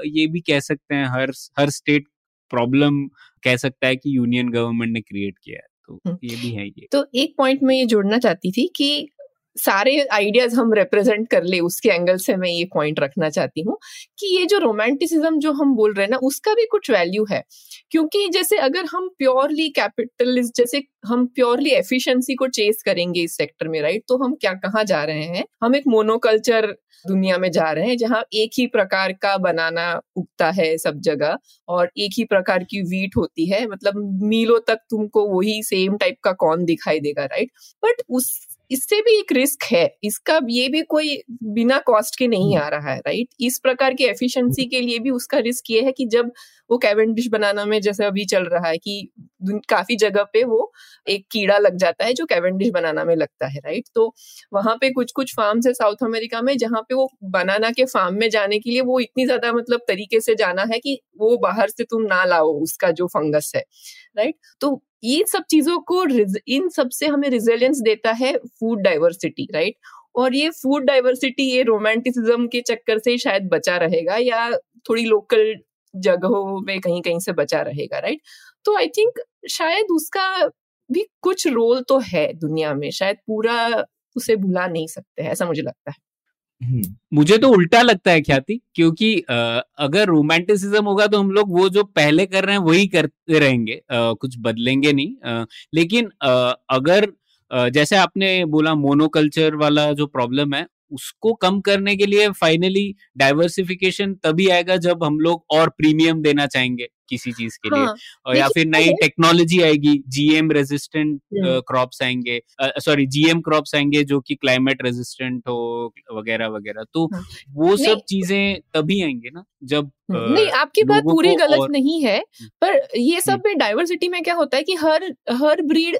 ये भी कह सकते हैं हर हर स्टेट प्रॉब्लम कह सकता है कि यूनियन गवर्नमेंट ने क्रिएट किया है तो ये भी है ये। तो एक पॉइंट में ये जोड़ना चाहती थी कि सारे आइडियाज़ हम रिप्रेजेंट कर ले, उसके एंगल से मैं ये पॉइंट रखना चाहती हूँ कि ये जो रोमांटिसिज्म जो हम बोल रहे हैं ना, उसका भी कुछ वैल्यू है। क्योंकि जैसे अगर हम प्योरली कैपिटलिस्ट जैसे हम प्योरली एफिशिएंसी को चेस करेंगे इस सेक्टर में राइट तो हम क्या, कहाँ जा रहे हैं? हम एक मोनोकल्चर दुनिया में जा रहे हैं, जहाँ एक ही प्रकार का बनाना उगता है सब जगह और एक ही प्रकार की वीट होती है। मतलब मीलों तक तुमको वही सेम टाइप का कौन दिखाई देगा राइट बट उस इससे भी एक रिस्क है। इसका ये भी कोई बिना कॉस्ट के नहीं आ रहा है राइट इस प्रकार की एफिशिएंसी के लिए भी उसका रिस्क ये है कि जब वो कैवेंडिश बनाना में जैसे अभी चल रहा है कि काफ़ी जगह पे वो एक कीड़ा लग जाता है जो कैवेंडिश बनाना में लगता है राइट तो वहाँ पे कुछ कुछ फार्म्स है साउथ अमेरिका में जहाँ पे वो बनाना के फार्म में जाने के लिए वो इतनी ज़्यादा मतलब तरीके से जाना है कि वो बाहर से तुम ना लाओ उसका जो फंगस है राइट तो ये सब चीज़ों को इन सबसे हमें रिजिलियंस देता है फ़ूड डाइवर्सिटी राइट और ये फ़ूड डाइवर्सिटी ये रोमांटिसिज्म के चक्कर से शायद बचा रहेगा या थोड़ी लोकल जगहों में कहीं कहीं से बचा रहेगा राइट तो आई थिंक शायद उसका भी कुछ रोल तो है दुनिया में, शायद पूरा उसे भुला नहीं सकते, ऐसा मुझे लगता है। मुझे तो उल्टा लगता है ख्याति, क्योंकि अगर रोमांटिसिज्म होगा तो हम लोग वो जो पहले कर रहे हैं वही करते रहेंगे। कुछ बदलेंगे नहीं। लेकिन अगर जैसे आपने बोला मोनोकल्चर वाला जो प्रॉब्लम है, उसको कम करने के लिए फाइनली डाइवर्सिफिकेशन तभी आएगा जब हम लोग और प्रीमियम देना चाहेंगे। किसी चीज़ के हाँ, लिए और या फिर नई टेक्नोलॉजी आएगी जीएम रेजिस्टेंट क्रॉप्स आएँगे सॉरी जीएम क्रॉप्स आएँगे जो कि क्लाइमेट रेजिस्टेंट हो वगैरह वगैरह। तो हाँ, वो सब चीज़ें तभी आएँगे ना जब नहीं आपकी बात पूरी गलत और... नहीं है पर ये सब में डाइवर्सिटी में क्या होता है कि हर हर ब्रीड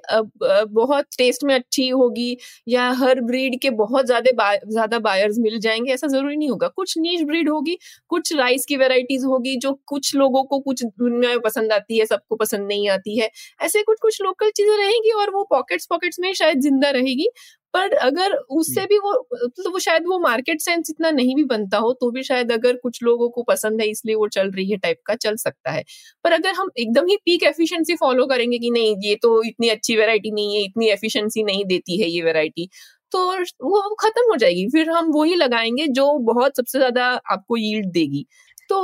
बहुत टेस्ट में अच्छी होगी या हर ब्रीड के बहुत ज़्यादा ज़्यादा बायर्स मिल जाएँगे ऐसा ज़रूरी नहीं होगा। कुछ नीच ब्रीड होगी कुछ राइस की वेराइटीज होगी जो कुछ लोगों को कुछ दुनिया में पसंद आती है सबको पसंद नहीं आती है। ऐसे कुछ कुछ लोकल चीज़ें रहेंगी और वो पॉकेट्स पॉकेट्स में शायद ज़िंदा रहेगी। पर अगर उससे भी वो तो वो शायद वो मार्केट सेंस इतना नहीं भी बनता हो तो भी शायद अगर कुछ लोगों को पसंद है इसलिए वो चल रही है टाइप का चल सकता है। पर अगर हम एकदम ही पीक एफिशिएंसी फॉलो करेंगे कि नहीं ये तो इतनी अच्छी वेराइटी नहीं है इतनी एफिशिएंसी नहीं देती है ये वेराइटी तो वो खत्म हो जाएगी। फिर हम वही लगाएँगे जो बहुत सबसे ज़्यादा आपको यील्ड देगी। तो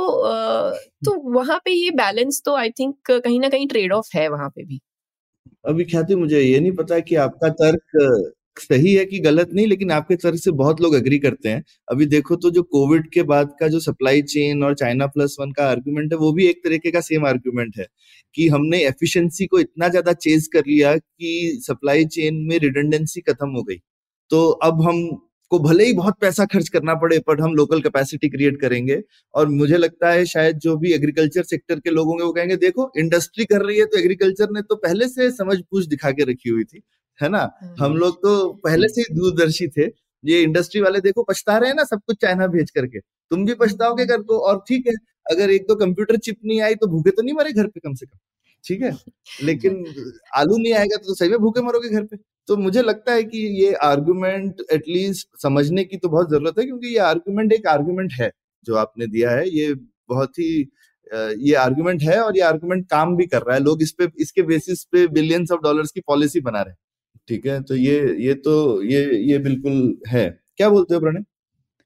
तो वहाँ पे ये बैलेंस तो आई थिंक कहीं ना कहीं ट्रेड ऑफ़ है वहाँ पे भी। अभी ख्याति, मुझे ये नहीं पता कि आपका तर्क सही है कि गलत नहीं, लेकिन आपके तर्क से बहुत लोग अग्री करते हैं। अभी देखो तो जो कोविड के बाद का जो सप्लाई चेन और चाइना प्लस वन का आर्ग्यूमेंट है, वो भी एक तरीके का सेम आर्ग्यूमेंट है कि हमने एफिशिएंसी को इतना ज़्यादा चेज कर लिया कि सप्लाई चेन में रिडेंडेंसी खत्म हो गई। तो अब हम को भले ही बहुत पैसा खर्च करना पड़े पर हम लोकल कैपेसिटी क्रिएट करेंगे। और मुझे लगता है शायद जो भी एग्रीकल्चर सेक्टर के लोग होंगे वो कहेंगे देखो इंडस्ट्री कर रही है तो एग्रीकल्चर ने तो पहले से समझ पूछ दिखा के रखी हुई थी। है ना? हम हम्म। लोग तो पहले से ही दूरदर्शी थे। ये इंडस्ट्री वाले देखो पछता रहे हैं ना सब कुछ चाइना भेज करके। तुम भी पछताओगे कर को। और ठीक है अगर एक तो कंप्यूटर चिप नहीं आई तो भूखे तो नहीं मरे घर पे कम से कम। ठीक है? लेकिन आलू नहीं आएगा तो सही में भूखे मरोगे घर पे। तो मुझे लगता है कि ये आर्गुमेंट एटलीस्ट समझने की तो बहुत ज़रूरत है क्योंकि ये आर्गुमेंट एक आर्गुमेंट है जो आपने दिया है। ये बहुत ही ये आर्गुमेंट है और ये आर्गुमेंट काम भी कर रहा है। लोग इस पे इसके बेसिस पे बिलियंस ऑफ़ डॉलर्स की पॉलिसी बना रहे हैं। ठीक है? तो ये ये तो ये ये बिल्कुल है। क्या बोलते हो प्रणय?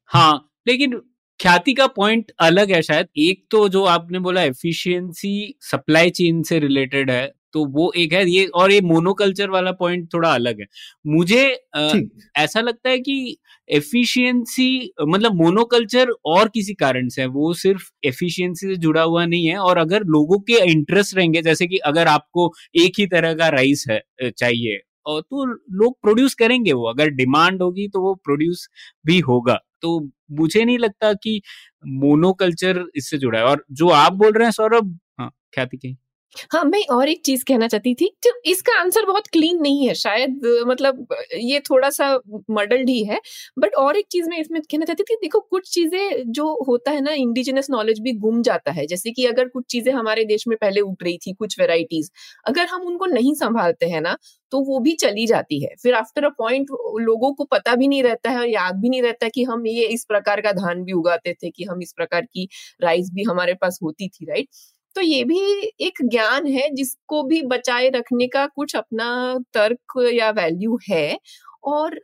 हाँ लेकिन ख्याति का पॉइंट अलग है शायद। एक तो जो आपने बोला एफिशिएंसी सप्लाई चेन से रिलेटेड है तो वो एक है। ये और ये मोनोकल्चर वाला पॉइंट थोड़ा अलग है। मुझे आ, ऐसा लगता है कि एफिशिएंसी मतलब मोनोकल्चर और किसी कारण से है वो सिर्फ़ एफिशिएंसी से जुड़ा हुआ नहीं है और अगर लोगों के इंटरेस्ट रहेंगे जैसे कि अगर आपको एक ही तरह का राइस है चाहिए और तो लोग प्रोड्यूस करेंगे वो। अगर डिमांड होगी तो वो प्रोड्यूस भी होगा। तो मुझे नहीं लगता कि मोनोकल्चर इससे जुड़ा है और जो आप बोल रहे हैं सौरभ हाँ ख्याति कहीं हाँ मैं और एक चीज़ कहना चाहती थी तो इसका आंसर बहुत क्लीन नहीं है शायद मतलब ये थोड़ा सा मडल्ड ही है, बट और एक चीज़ मैं इसमें कहना चाहती थी, देखो कुछ चीज़ें जो होता है ना इंडिजिनस नॉलेज भी गुम जाता है, जैसे कि अगर कुछ चीज़ें हमारे देश में पहले उग रही थी, कुछ वेराइटीज अगर हम उनको नहीं संभालते हैं ना तो वो भी चली जाती है। फिर आफ्टर अ पॉइंट लोगों को पता भी नहीं रहता है और याद भी नहीं रहता कि हम ये इस प्रकार का धान भी उगाते थे, कि हम इस प्रकार की राइस भी हमारे पास होती थी राइट तो ये भी एक ज्ञान है जिसको भी बचाए रखने का कुछ अपना तर्क या वैल्यू है और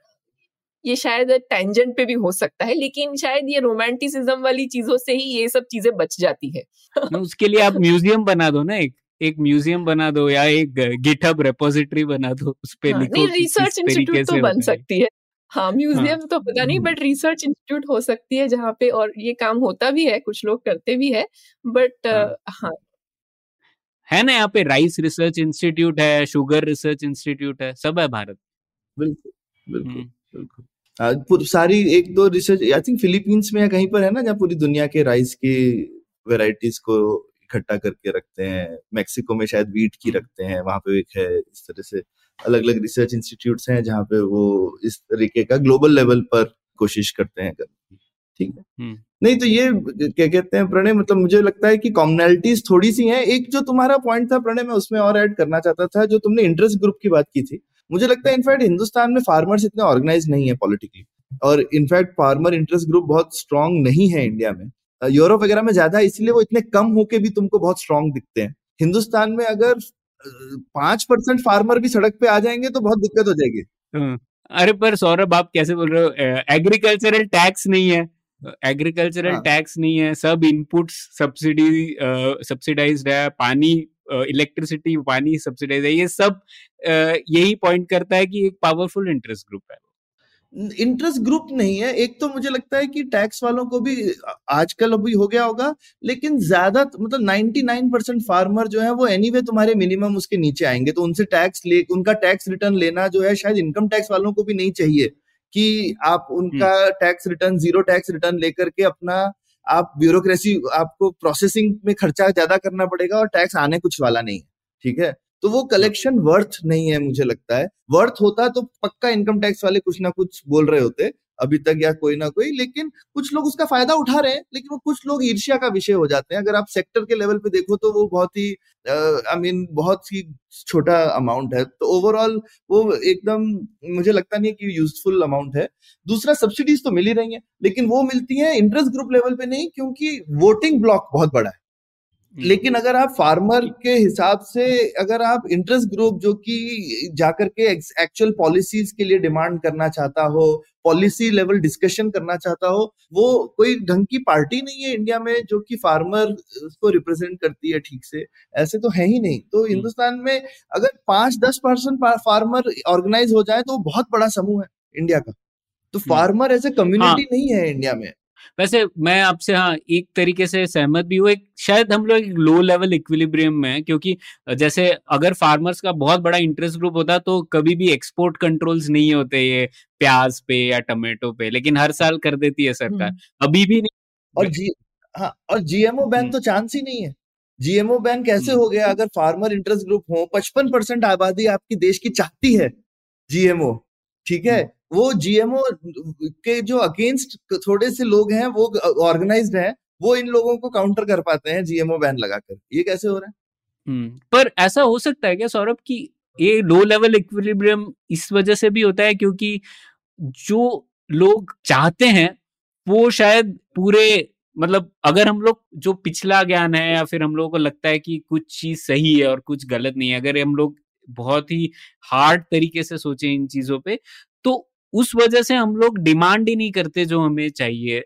ये शायद टेंजेंट पे भी हो सकता है लेकिन शायद ये रोमांटिसिज्म वाली चीज़ों से ही ये सब चीज़ें बच जाती है। उसके लिए आप म्यूज़ियम बना दो ना एक एक म्यूज़ियम बना दो या एक गिटहब रेपोजिटरी बना दो उस पे हाँ, लिखो नहीं रिसर्च इंस्टीट्यूट तो बन सकती है। हाँ म्यूज़ियम हाँ, तो पता नहीं बट रिसर्च इंस्टीट्यूट हो सकती है जहाँ पे और ये काम होता भी है कुछ लोग करते भी है बट हाँ, हाँ। है ना यहाँ पे राइस रिसर्च इंस्टीट्यूट है शुगर रिसर्च इंस्टीट्यूट है सब है भारत। बिल्कुल बिल्कुल बिल्कुल। सारी एक दो रिसर्च आई थिंक फिलीपींस में या कहीं पर है ना जहाँ पूरी दुनिया के राइस की वेराइटीज को इकट्ठा करके रखते हैं मैक्सिको में शायद वीट की रखते हैं वहाँ पे एक है इस तरह से। अलग अलग रिसर्च इंस्टीट्यूट हैं जहाँ पे वो इस तरीके का ग्लोबल लेवल पर कोशिश करते हैं ठीक है? नहीं तो ये क्या कहते हैं प्रणय मतलब मुझे लगता है कि कॉमनैलिटीज थोड़ी सी हैं। एक जो तुम्हारा पॉइंट था प्रणय मैं उसमें और ऐड करना चाहता था जो तुमने इंटरेस्ट ग्रुप की बात की थी। मुझे लगता है इनफैक्ट हिंदुस्तान में फार्मर्स इतने ऑर्गेनाइज नहीं है पॉलिटिकली और in fact farmer interest group बहुत स्ट्रांग नहीं है इंडिया में। यूरोप वगैरह में ज़्यादा इसलिए वो इतने कम होके भी तुमको बहुत स्ट्रांग दिखते हैं। हिंदुस्तान में अगर पाँच परसेंट फार्मर भी सड़क पे आ जाएँगे तो बहुत दिक्कत हो जाएगी। हाँ। अरे पर सौरभ आप कैसे बोल रहे हो? एग्रीकल्चरल टैक्स नहीं है। एग्रीकल्चरल हाँ. टैक्स नहीं है। सब इनपुट्स सब्सिडी सब्सिडाइज है। पानी इलेक्ट्रिसिटी पानी सब्सिडाइज है। ये सब यही पॉइंट करता है कि एक पावरफुल इंटरेस्ट ग्रुप है। इंटरेस्ट ग्रुप नहीं है। एक तो मुझे लगता है कि टैक्स वालों को भी आजकल अभी हो गया होगा लेकिन ज़्यादा मतलब 99 परसेंट फार्मर जो है वो एनी anyway तुम्हारे मिनिमम उसके नीचे आएँगे। तो उनसे टैक्स ले उनका टैक्स रिटर्न लेना जो है शायद इनकम टैक्स वालों को भी नहीं चाहिए कि आप उनका tax return zero tax return लेकर के अपना आप ब्यूरोक्रेसी आपको प्रोसेसिंग में खर्चा ज़्यादा करना पड़ेगा और टैक्स आने कुछ वाला नहीं ठीक है? तो वो कलेक्शन वर्थ नहीं है मुझे लगता है। वर्थ होता तो पक्का इनकम टैक्स वाले कुछ ना कुछ बोल रहे होते, अभी तक या कोई ना कोई, लेकिन कुछ लोग उसका फ़ायदा उठा रहे हैं, लेकिन वो कुछ लोग ईर्ष्या का विषय हो जाते हैं। अगर आप सेक्टर के लेवल पे देखो तो वो बहुत ही आई मीन बहुत ही छोटा अमाउंट है। तो ओवरऑल वो एकदम मुझे लगता नहीं है कि यूजफुल अमाउंट है। दूसरा सब्सिडीज तो मिल ही रही है, लेकिन वो मिलती है इंटरेस्ट ग्रुप लेवल पे नहीं, क्योंकि वोटिंग ब्लॉक बहुत बड़ा है। लेकिन अगर आप फार्मर के हिसाब से अगर आप इंटरेस्ट ग्रुप जो कि जाकर के एक्चुअल पॉलिसीज़ के लिए डिमांड करना चाहता हो पॉलिसी लेवल डिस्कशन करना चाहता हो वो कोई ढंग की पार्टी नहीं है इंडिया में जो कि फार्मर को रिप्रेजेंट करती है ठीक से। ऐसे तो है ही नहीं। तो हम्म। हिंदुस्तान में अगर पाँच दस परसेंट फार्मर ऑर्गेनाइज हो जाए तो बहुत बड़ा समूह है इंडिया का। तो फार्मर एज ए कम्युनिटी नहीं है इंडिया में। वैसे मैं आपसे हाँ एक तरीके से सहमत भी हूँ। एक शायद हम लोग एक लो लेवल इक्विलिब्रियम में है क्योंकि जैसे अगर फार्मर्स का बहुत बड़ा इंटरेस्ट ग्रुप होता तो कभी भी एक्सपोर्ट कंट्रोल्स नहीं होते ये प्याज पे या टमाटो पे लेकिन हर साल कर देती है सरकार। हम्म। अभी भी नहीं। और जी हाँ और जीएमओ बैन हम्म। तो चांस ही नहीं है। जीएमओ बैन कैसे हम्म। हो गया? अगर फार्मर इंटरेस्ट ग्रुप हो पचपन परसेंट आबादी आपकी देश की चाहती है जीएमओ ठीक है? वो जीएमओ के जो अगेंस्ट थोड़े से लोग हैं वो ऑर्गेनाइज्ड हैं वो इन लोगों को काउंटर कर पाते हैं जीएमओ बैन लगाकर। ये कैसे हो रहा है? हम्म, पर ऐसा हो सकता है क्या सौरभ की ये लो लेवल इक्विलिब्रियम इस वजह से भी होता है क्योंकि जो लोग चाहते हैं वो शायद पूरे मतलब अगर हम लोग जो पिछला ज्ञान है या फिर हम लोगों को लगता है कि कुछ चीज़ सही है और कुछ गलत नहीं है अगर हम लोग बहुत ही हार्ड तरीके से सोचे इन चीज़ों पे तो उस वजह से हम लोग डिमांड ही नहीं करते जो हमें चाहिए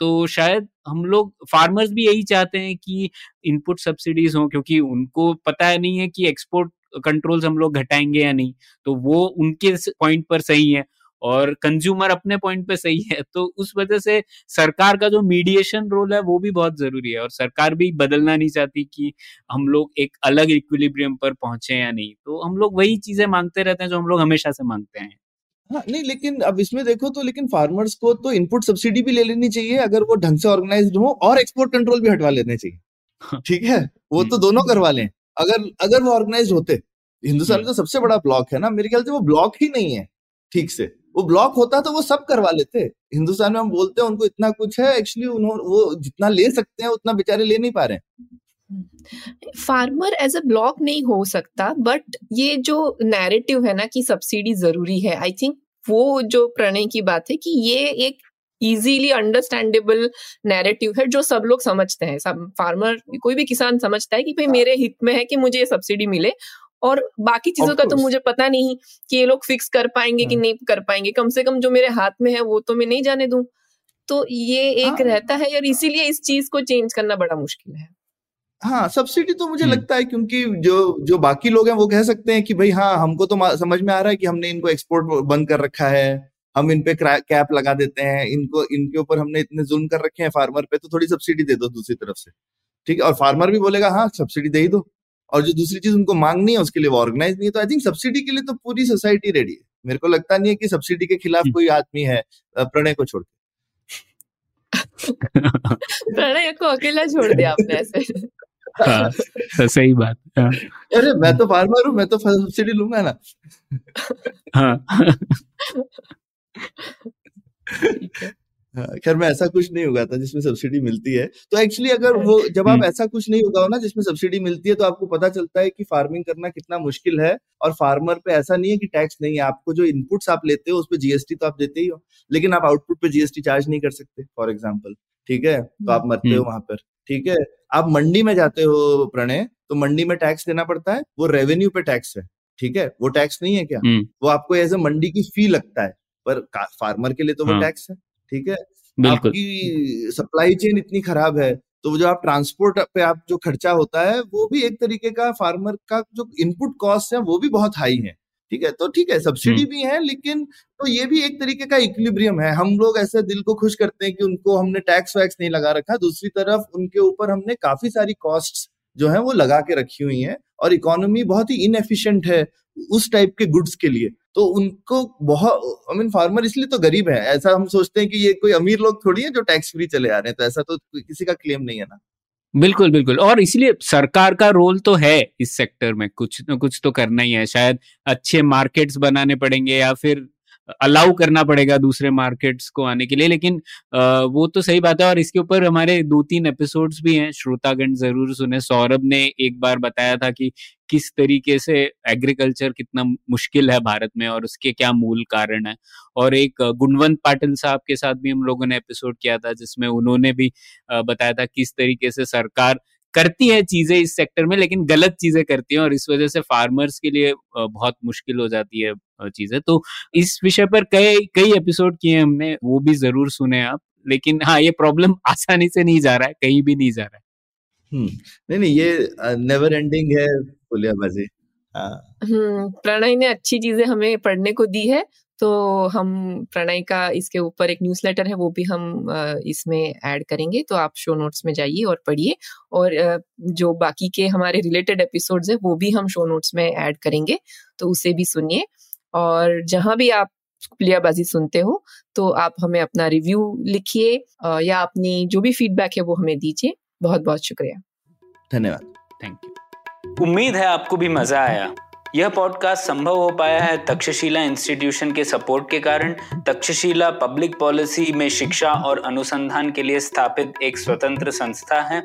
तो शायद हम लोग फार्मर्स भी यही चाहते हैं कि इनपुट सब्सिडीज हो, क्योंकि उनको पता है नहीं है कि एक्सपोर्ट कंट्रोल्स हम लोग घटाएँगे या नहीं तो वो उनके पॉइंट पर सही है और कंज्यूमर अपने पॉइंट पे सही है तो उस वजह से सरकार का जो मीडिएशन रोल है वो भी बहुत ज़रूरी है और सरकार भी बदलना नहीं चाहती कि हम लोग एक अलग इक्विलिब्रियम पर पहुँचे या नहीं तो हम लोग वही चीज़ें मांगते रहते हैं जो हम लोग हमेशा से मांगते हैं। हाँ नहीं लेकिन अब इसमें देखो तो लेकिन फार्मर्स को तो इनपुट सब्सिडी भी ले लेनी चाहिए अगर वो ढंग से ऑर्गेनाइज हो और एक्सपोर्ट कंट्रोल भी हटवा लेने चाहिए। हाँ। ठीक है? वो तो दोनों करवा लें। अगर अगर वो ऑर्गेनाइज होते हिंदुस्तान में तो सबसे बड़ा ब्लॉक है ना मेरे ख्याल से वो ब्लॉक ही नहीं है ठीक से। वो ब्लॉक होता तो वो सब करवा लेते। हिंदुस्तान में हम बोलते हैं उनको इतना कुछ है एक्चुअली उन्होंने वो जितना ले सकते हैं उतना बेचारे ले नहीं पा रहे हैं। फार्मर एज अ ब्लॉक नहीं हो सकता बट ये जो नैरेटिव है ना कि सब्सिडी ज़रूरी है आई थिंक वो जो प्रणय की बात है कि ये एक इजीली अंडरस्टैंडेबल नैरेटिव है जो सब लोग समझते हैं। सब फार्मर कोई भी किसान समझता है कि भाई मेरे हित में है कि मुझे ये सब्सिडी मिले और बाकी चीज़ों का तो मुझे पता नहीं कि ये लोग फिक्स कर पाएँगे कि हाँ। नहीं कर पाएँगे। कम से कम जो मेरे हाथ में है वो तो मैं नहीं जाने दूँ। तो ये एक हाँ। रहता है और इसीलिए इस चीज़ को चेंज करना बड़ा मुश्किल है। हाँ सब्सिडी तो मुझे हम्म। लगता है क्योंकि जो जो बाकी लोग हैं वो कह सकते हैं कि भाई हाँ हमको तो समझ में आ रहा है कि हमने इनको एक्सपोर्ट बंद कर रखा है। हम इन पे कैप लगा देते हैं। इनको इनके ऊपर हमने इतने जुल्म कर रखे हैं फार्मर पे तो थोड़ी सब्सिडी दे दो दूसरी तरफ़ से। ठीक है? और फार्मर भी बोलेगा हाँ सब्सिडी दे ही दो। और जो दूसरी चीज़ उनको मांगनी है उसके लिए वो ऑर्गेनाइज नहीं है। तो आई थिंक सब्सिडी के लिए तो पूरी सोसाइटी रेडी है। मेरे को लगता नहीं है कि सब्सिडी के खिलाफ कोई आदमी है प्रणय को छोड़ प्रणय को अकेला छोड़ दिया आपने ऐसे। हाँ, सही बात हाँ। अरे मैं तो फार्मर हूँ मैं तो सब्सिडी लूँगा ना। हाँ। हाँ, खैर मैं ऐसा कुछ नहीं उगाता जिसमें सब्सिडी मिलती है। तो एक्चुअली अगर वो जब आप हम्म। ऐसा कुछ नहीं उगाओ ना जिसमें सब्सिडी मिलती है तो आपको पता चलता है कि फ़ार्मिंग करना कितना मुश्किल है। और फार्मर पे ऐसा नहीं है कि टैक्स नहीं है आपको जो इनपुट्स आप लेते हो उस पर जीएसटी तो आप देते ही हो। लेकिन आप आउटपुट पे जीएसटी चार्ज नहीं कर सकते फॉर एग्ज़ाम्पल ठीक है? तो आप मरते हो हम्म। वहाँ पर। ठीक है? आप मंडी में जाते हो प्रणय तो मंडी में टैक्स देना पड़ता है वो रेवेन्यू पे टैक्स है ठीक है? वो टैक्स नहीं है क्या? हम्म, वो आपको एज ए मंडी की फ़ी लगता है पर फार्मर के लिए तो वो हाँ। टैक्स है ठीक है? आपकी सप्लाई चेन इतनी खराब है तो जो आप ट्रांसपोर्ट पे आप जो खर्चा होता है वो भी एक तरीके का फार्मर का जो इनपुट कॉस्ट है वो भी बहुत हाई है। ठीक है? तो ठीक है सब्सिडी भी है लेकिन तो ये भी एक तरीके का इक्विलिब्रियम है। हम लोग ऐसे दिल को खुश करते हैं कि उनको हमने टैक्स वैक्स नहीं लगा रखा। दूसरी तरफ़ उनके ऊपर हमने काफ़ी सारी कॉस्ट जो है वो लगा के रखी हुई है और इकोनॉमी बहुत ही इनएफिशिएंट है उस टाइप के गुड्स के लिए। तो उनको बहुत आई मीन फार्मर इसलिए तो गरीब है। ऐसा हम सोचते हैं कि ये कोई अमीर लोग थोड़ी है जो टैक्स फ्री चले आ रहे हैं तो ऐसा तो किसी का क्लेम नहीं है ना। बिल्कुल बिल्कुल। और इसलिए सरकार का रोल तो है इस सेक्टर में। कुछ न कुछ तो करना ही है। शायद अच्छे मार्केट्स बनाने पड़ेंगे या फिर अलाउ करना पड़ेगा दूसरे मार्केट्स को आने के लिए। लेकिन आ, वो तो सही बात है और इसके ऊपर हमारे दो तीन एपिसोड्स भी हैं। श्रोतागण ज़रूर सुने। सौरभ ने एक बार बताया था कि किस तरीके से एग्रीकल्चर कितना मुश्किल है भारत में और उसके क्या मूल कारण है? और एक गुणवंत पाटिल साहब के साथ भी हम लोगों ने एपिसोड किया था, जिसमें उन्होंने भी बताया था किस तरीके से सरकार करती है चीज़ें इस सेक्टर में, लेकिन गलत चीज़ें करती है और इस वजह से फार्मर्स के लिए बहुत मुश्किल हो जाती है चीज़ें। तो इस विषय पर कई कई एपिसोड किए हमने, वो भी ज़रूर सुने आप। लेकिन हाँ ये प्रॉब्लम आसानी से नहीं जा रहा है, कहीं भी नहीं जा रहा है। हम्म नहीं नहीं, ये नेवर एंडिंग है पुलियाबाजी हाँ। हम्म प्रणय ने अच्छी चीज़ें हमें पढ़ने को दी है तो हम, प्रणय का इसके ऊपर एक न्यूज़लेटर है, वो भी हम इसमें ऐड करेंगे तो आप शो नोट्स में जाइए और पढ़िए। और जो बाकी के हमारे रिलेटेड एपिसोड्स है, वो भी हम शो नोट्स में ऐड करेंगे तो उसे भी सुनिए। और जहाँ भी आप पुलियाबाजी सुनते हो तो आप हमें अपना रिव्यू लिखिए या अपनी जो भी फीडबैक है, वो हमें दीजिए। बहुत बहुत शुक्रिया। धन्यवाद। थैंक यू उम्मीद है आपको भी मज़ा आया। यह पॉडकास्ट संभव हो पाया है तक्षशिला इंस्टीट्यूशन के सपोर्ट के कारण। तक्षशिला पब्लिक पॉलिसी में शिक्षा और अनुसंधान के लिए स्थापित एक स्वतंत्र संस्था है।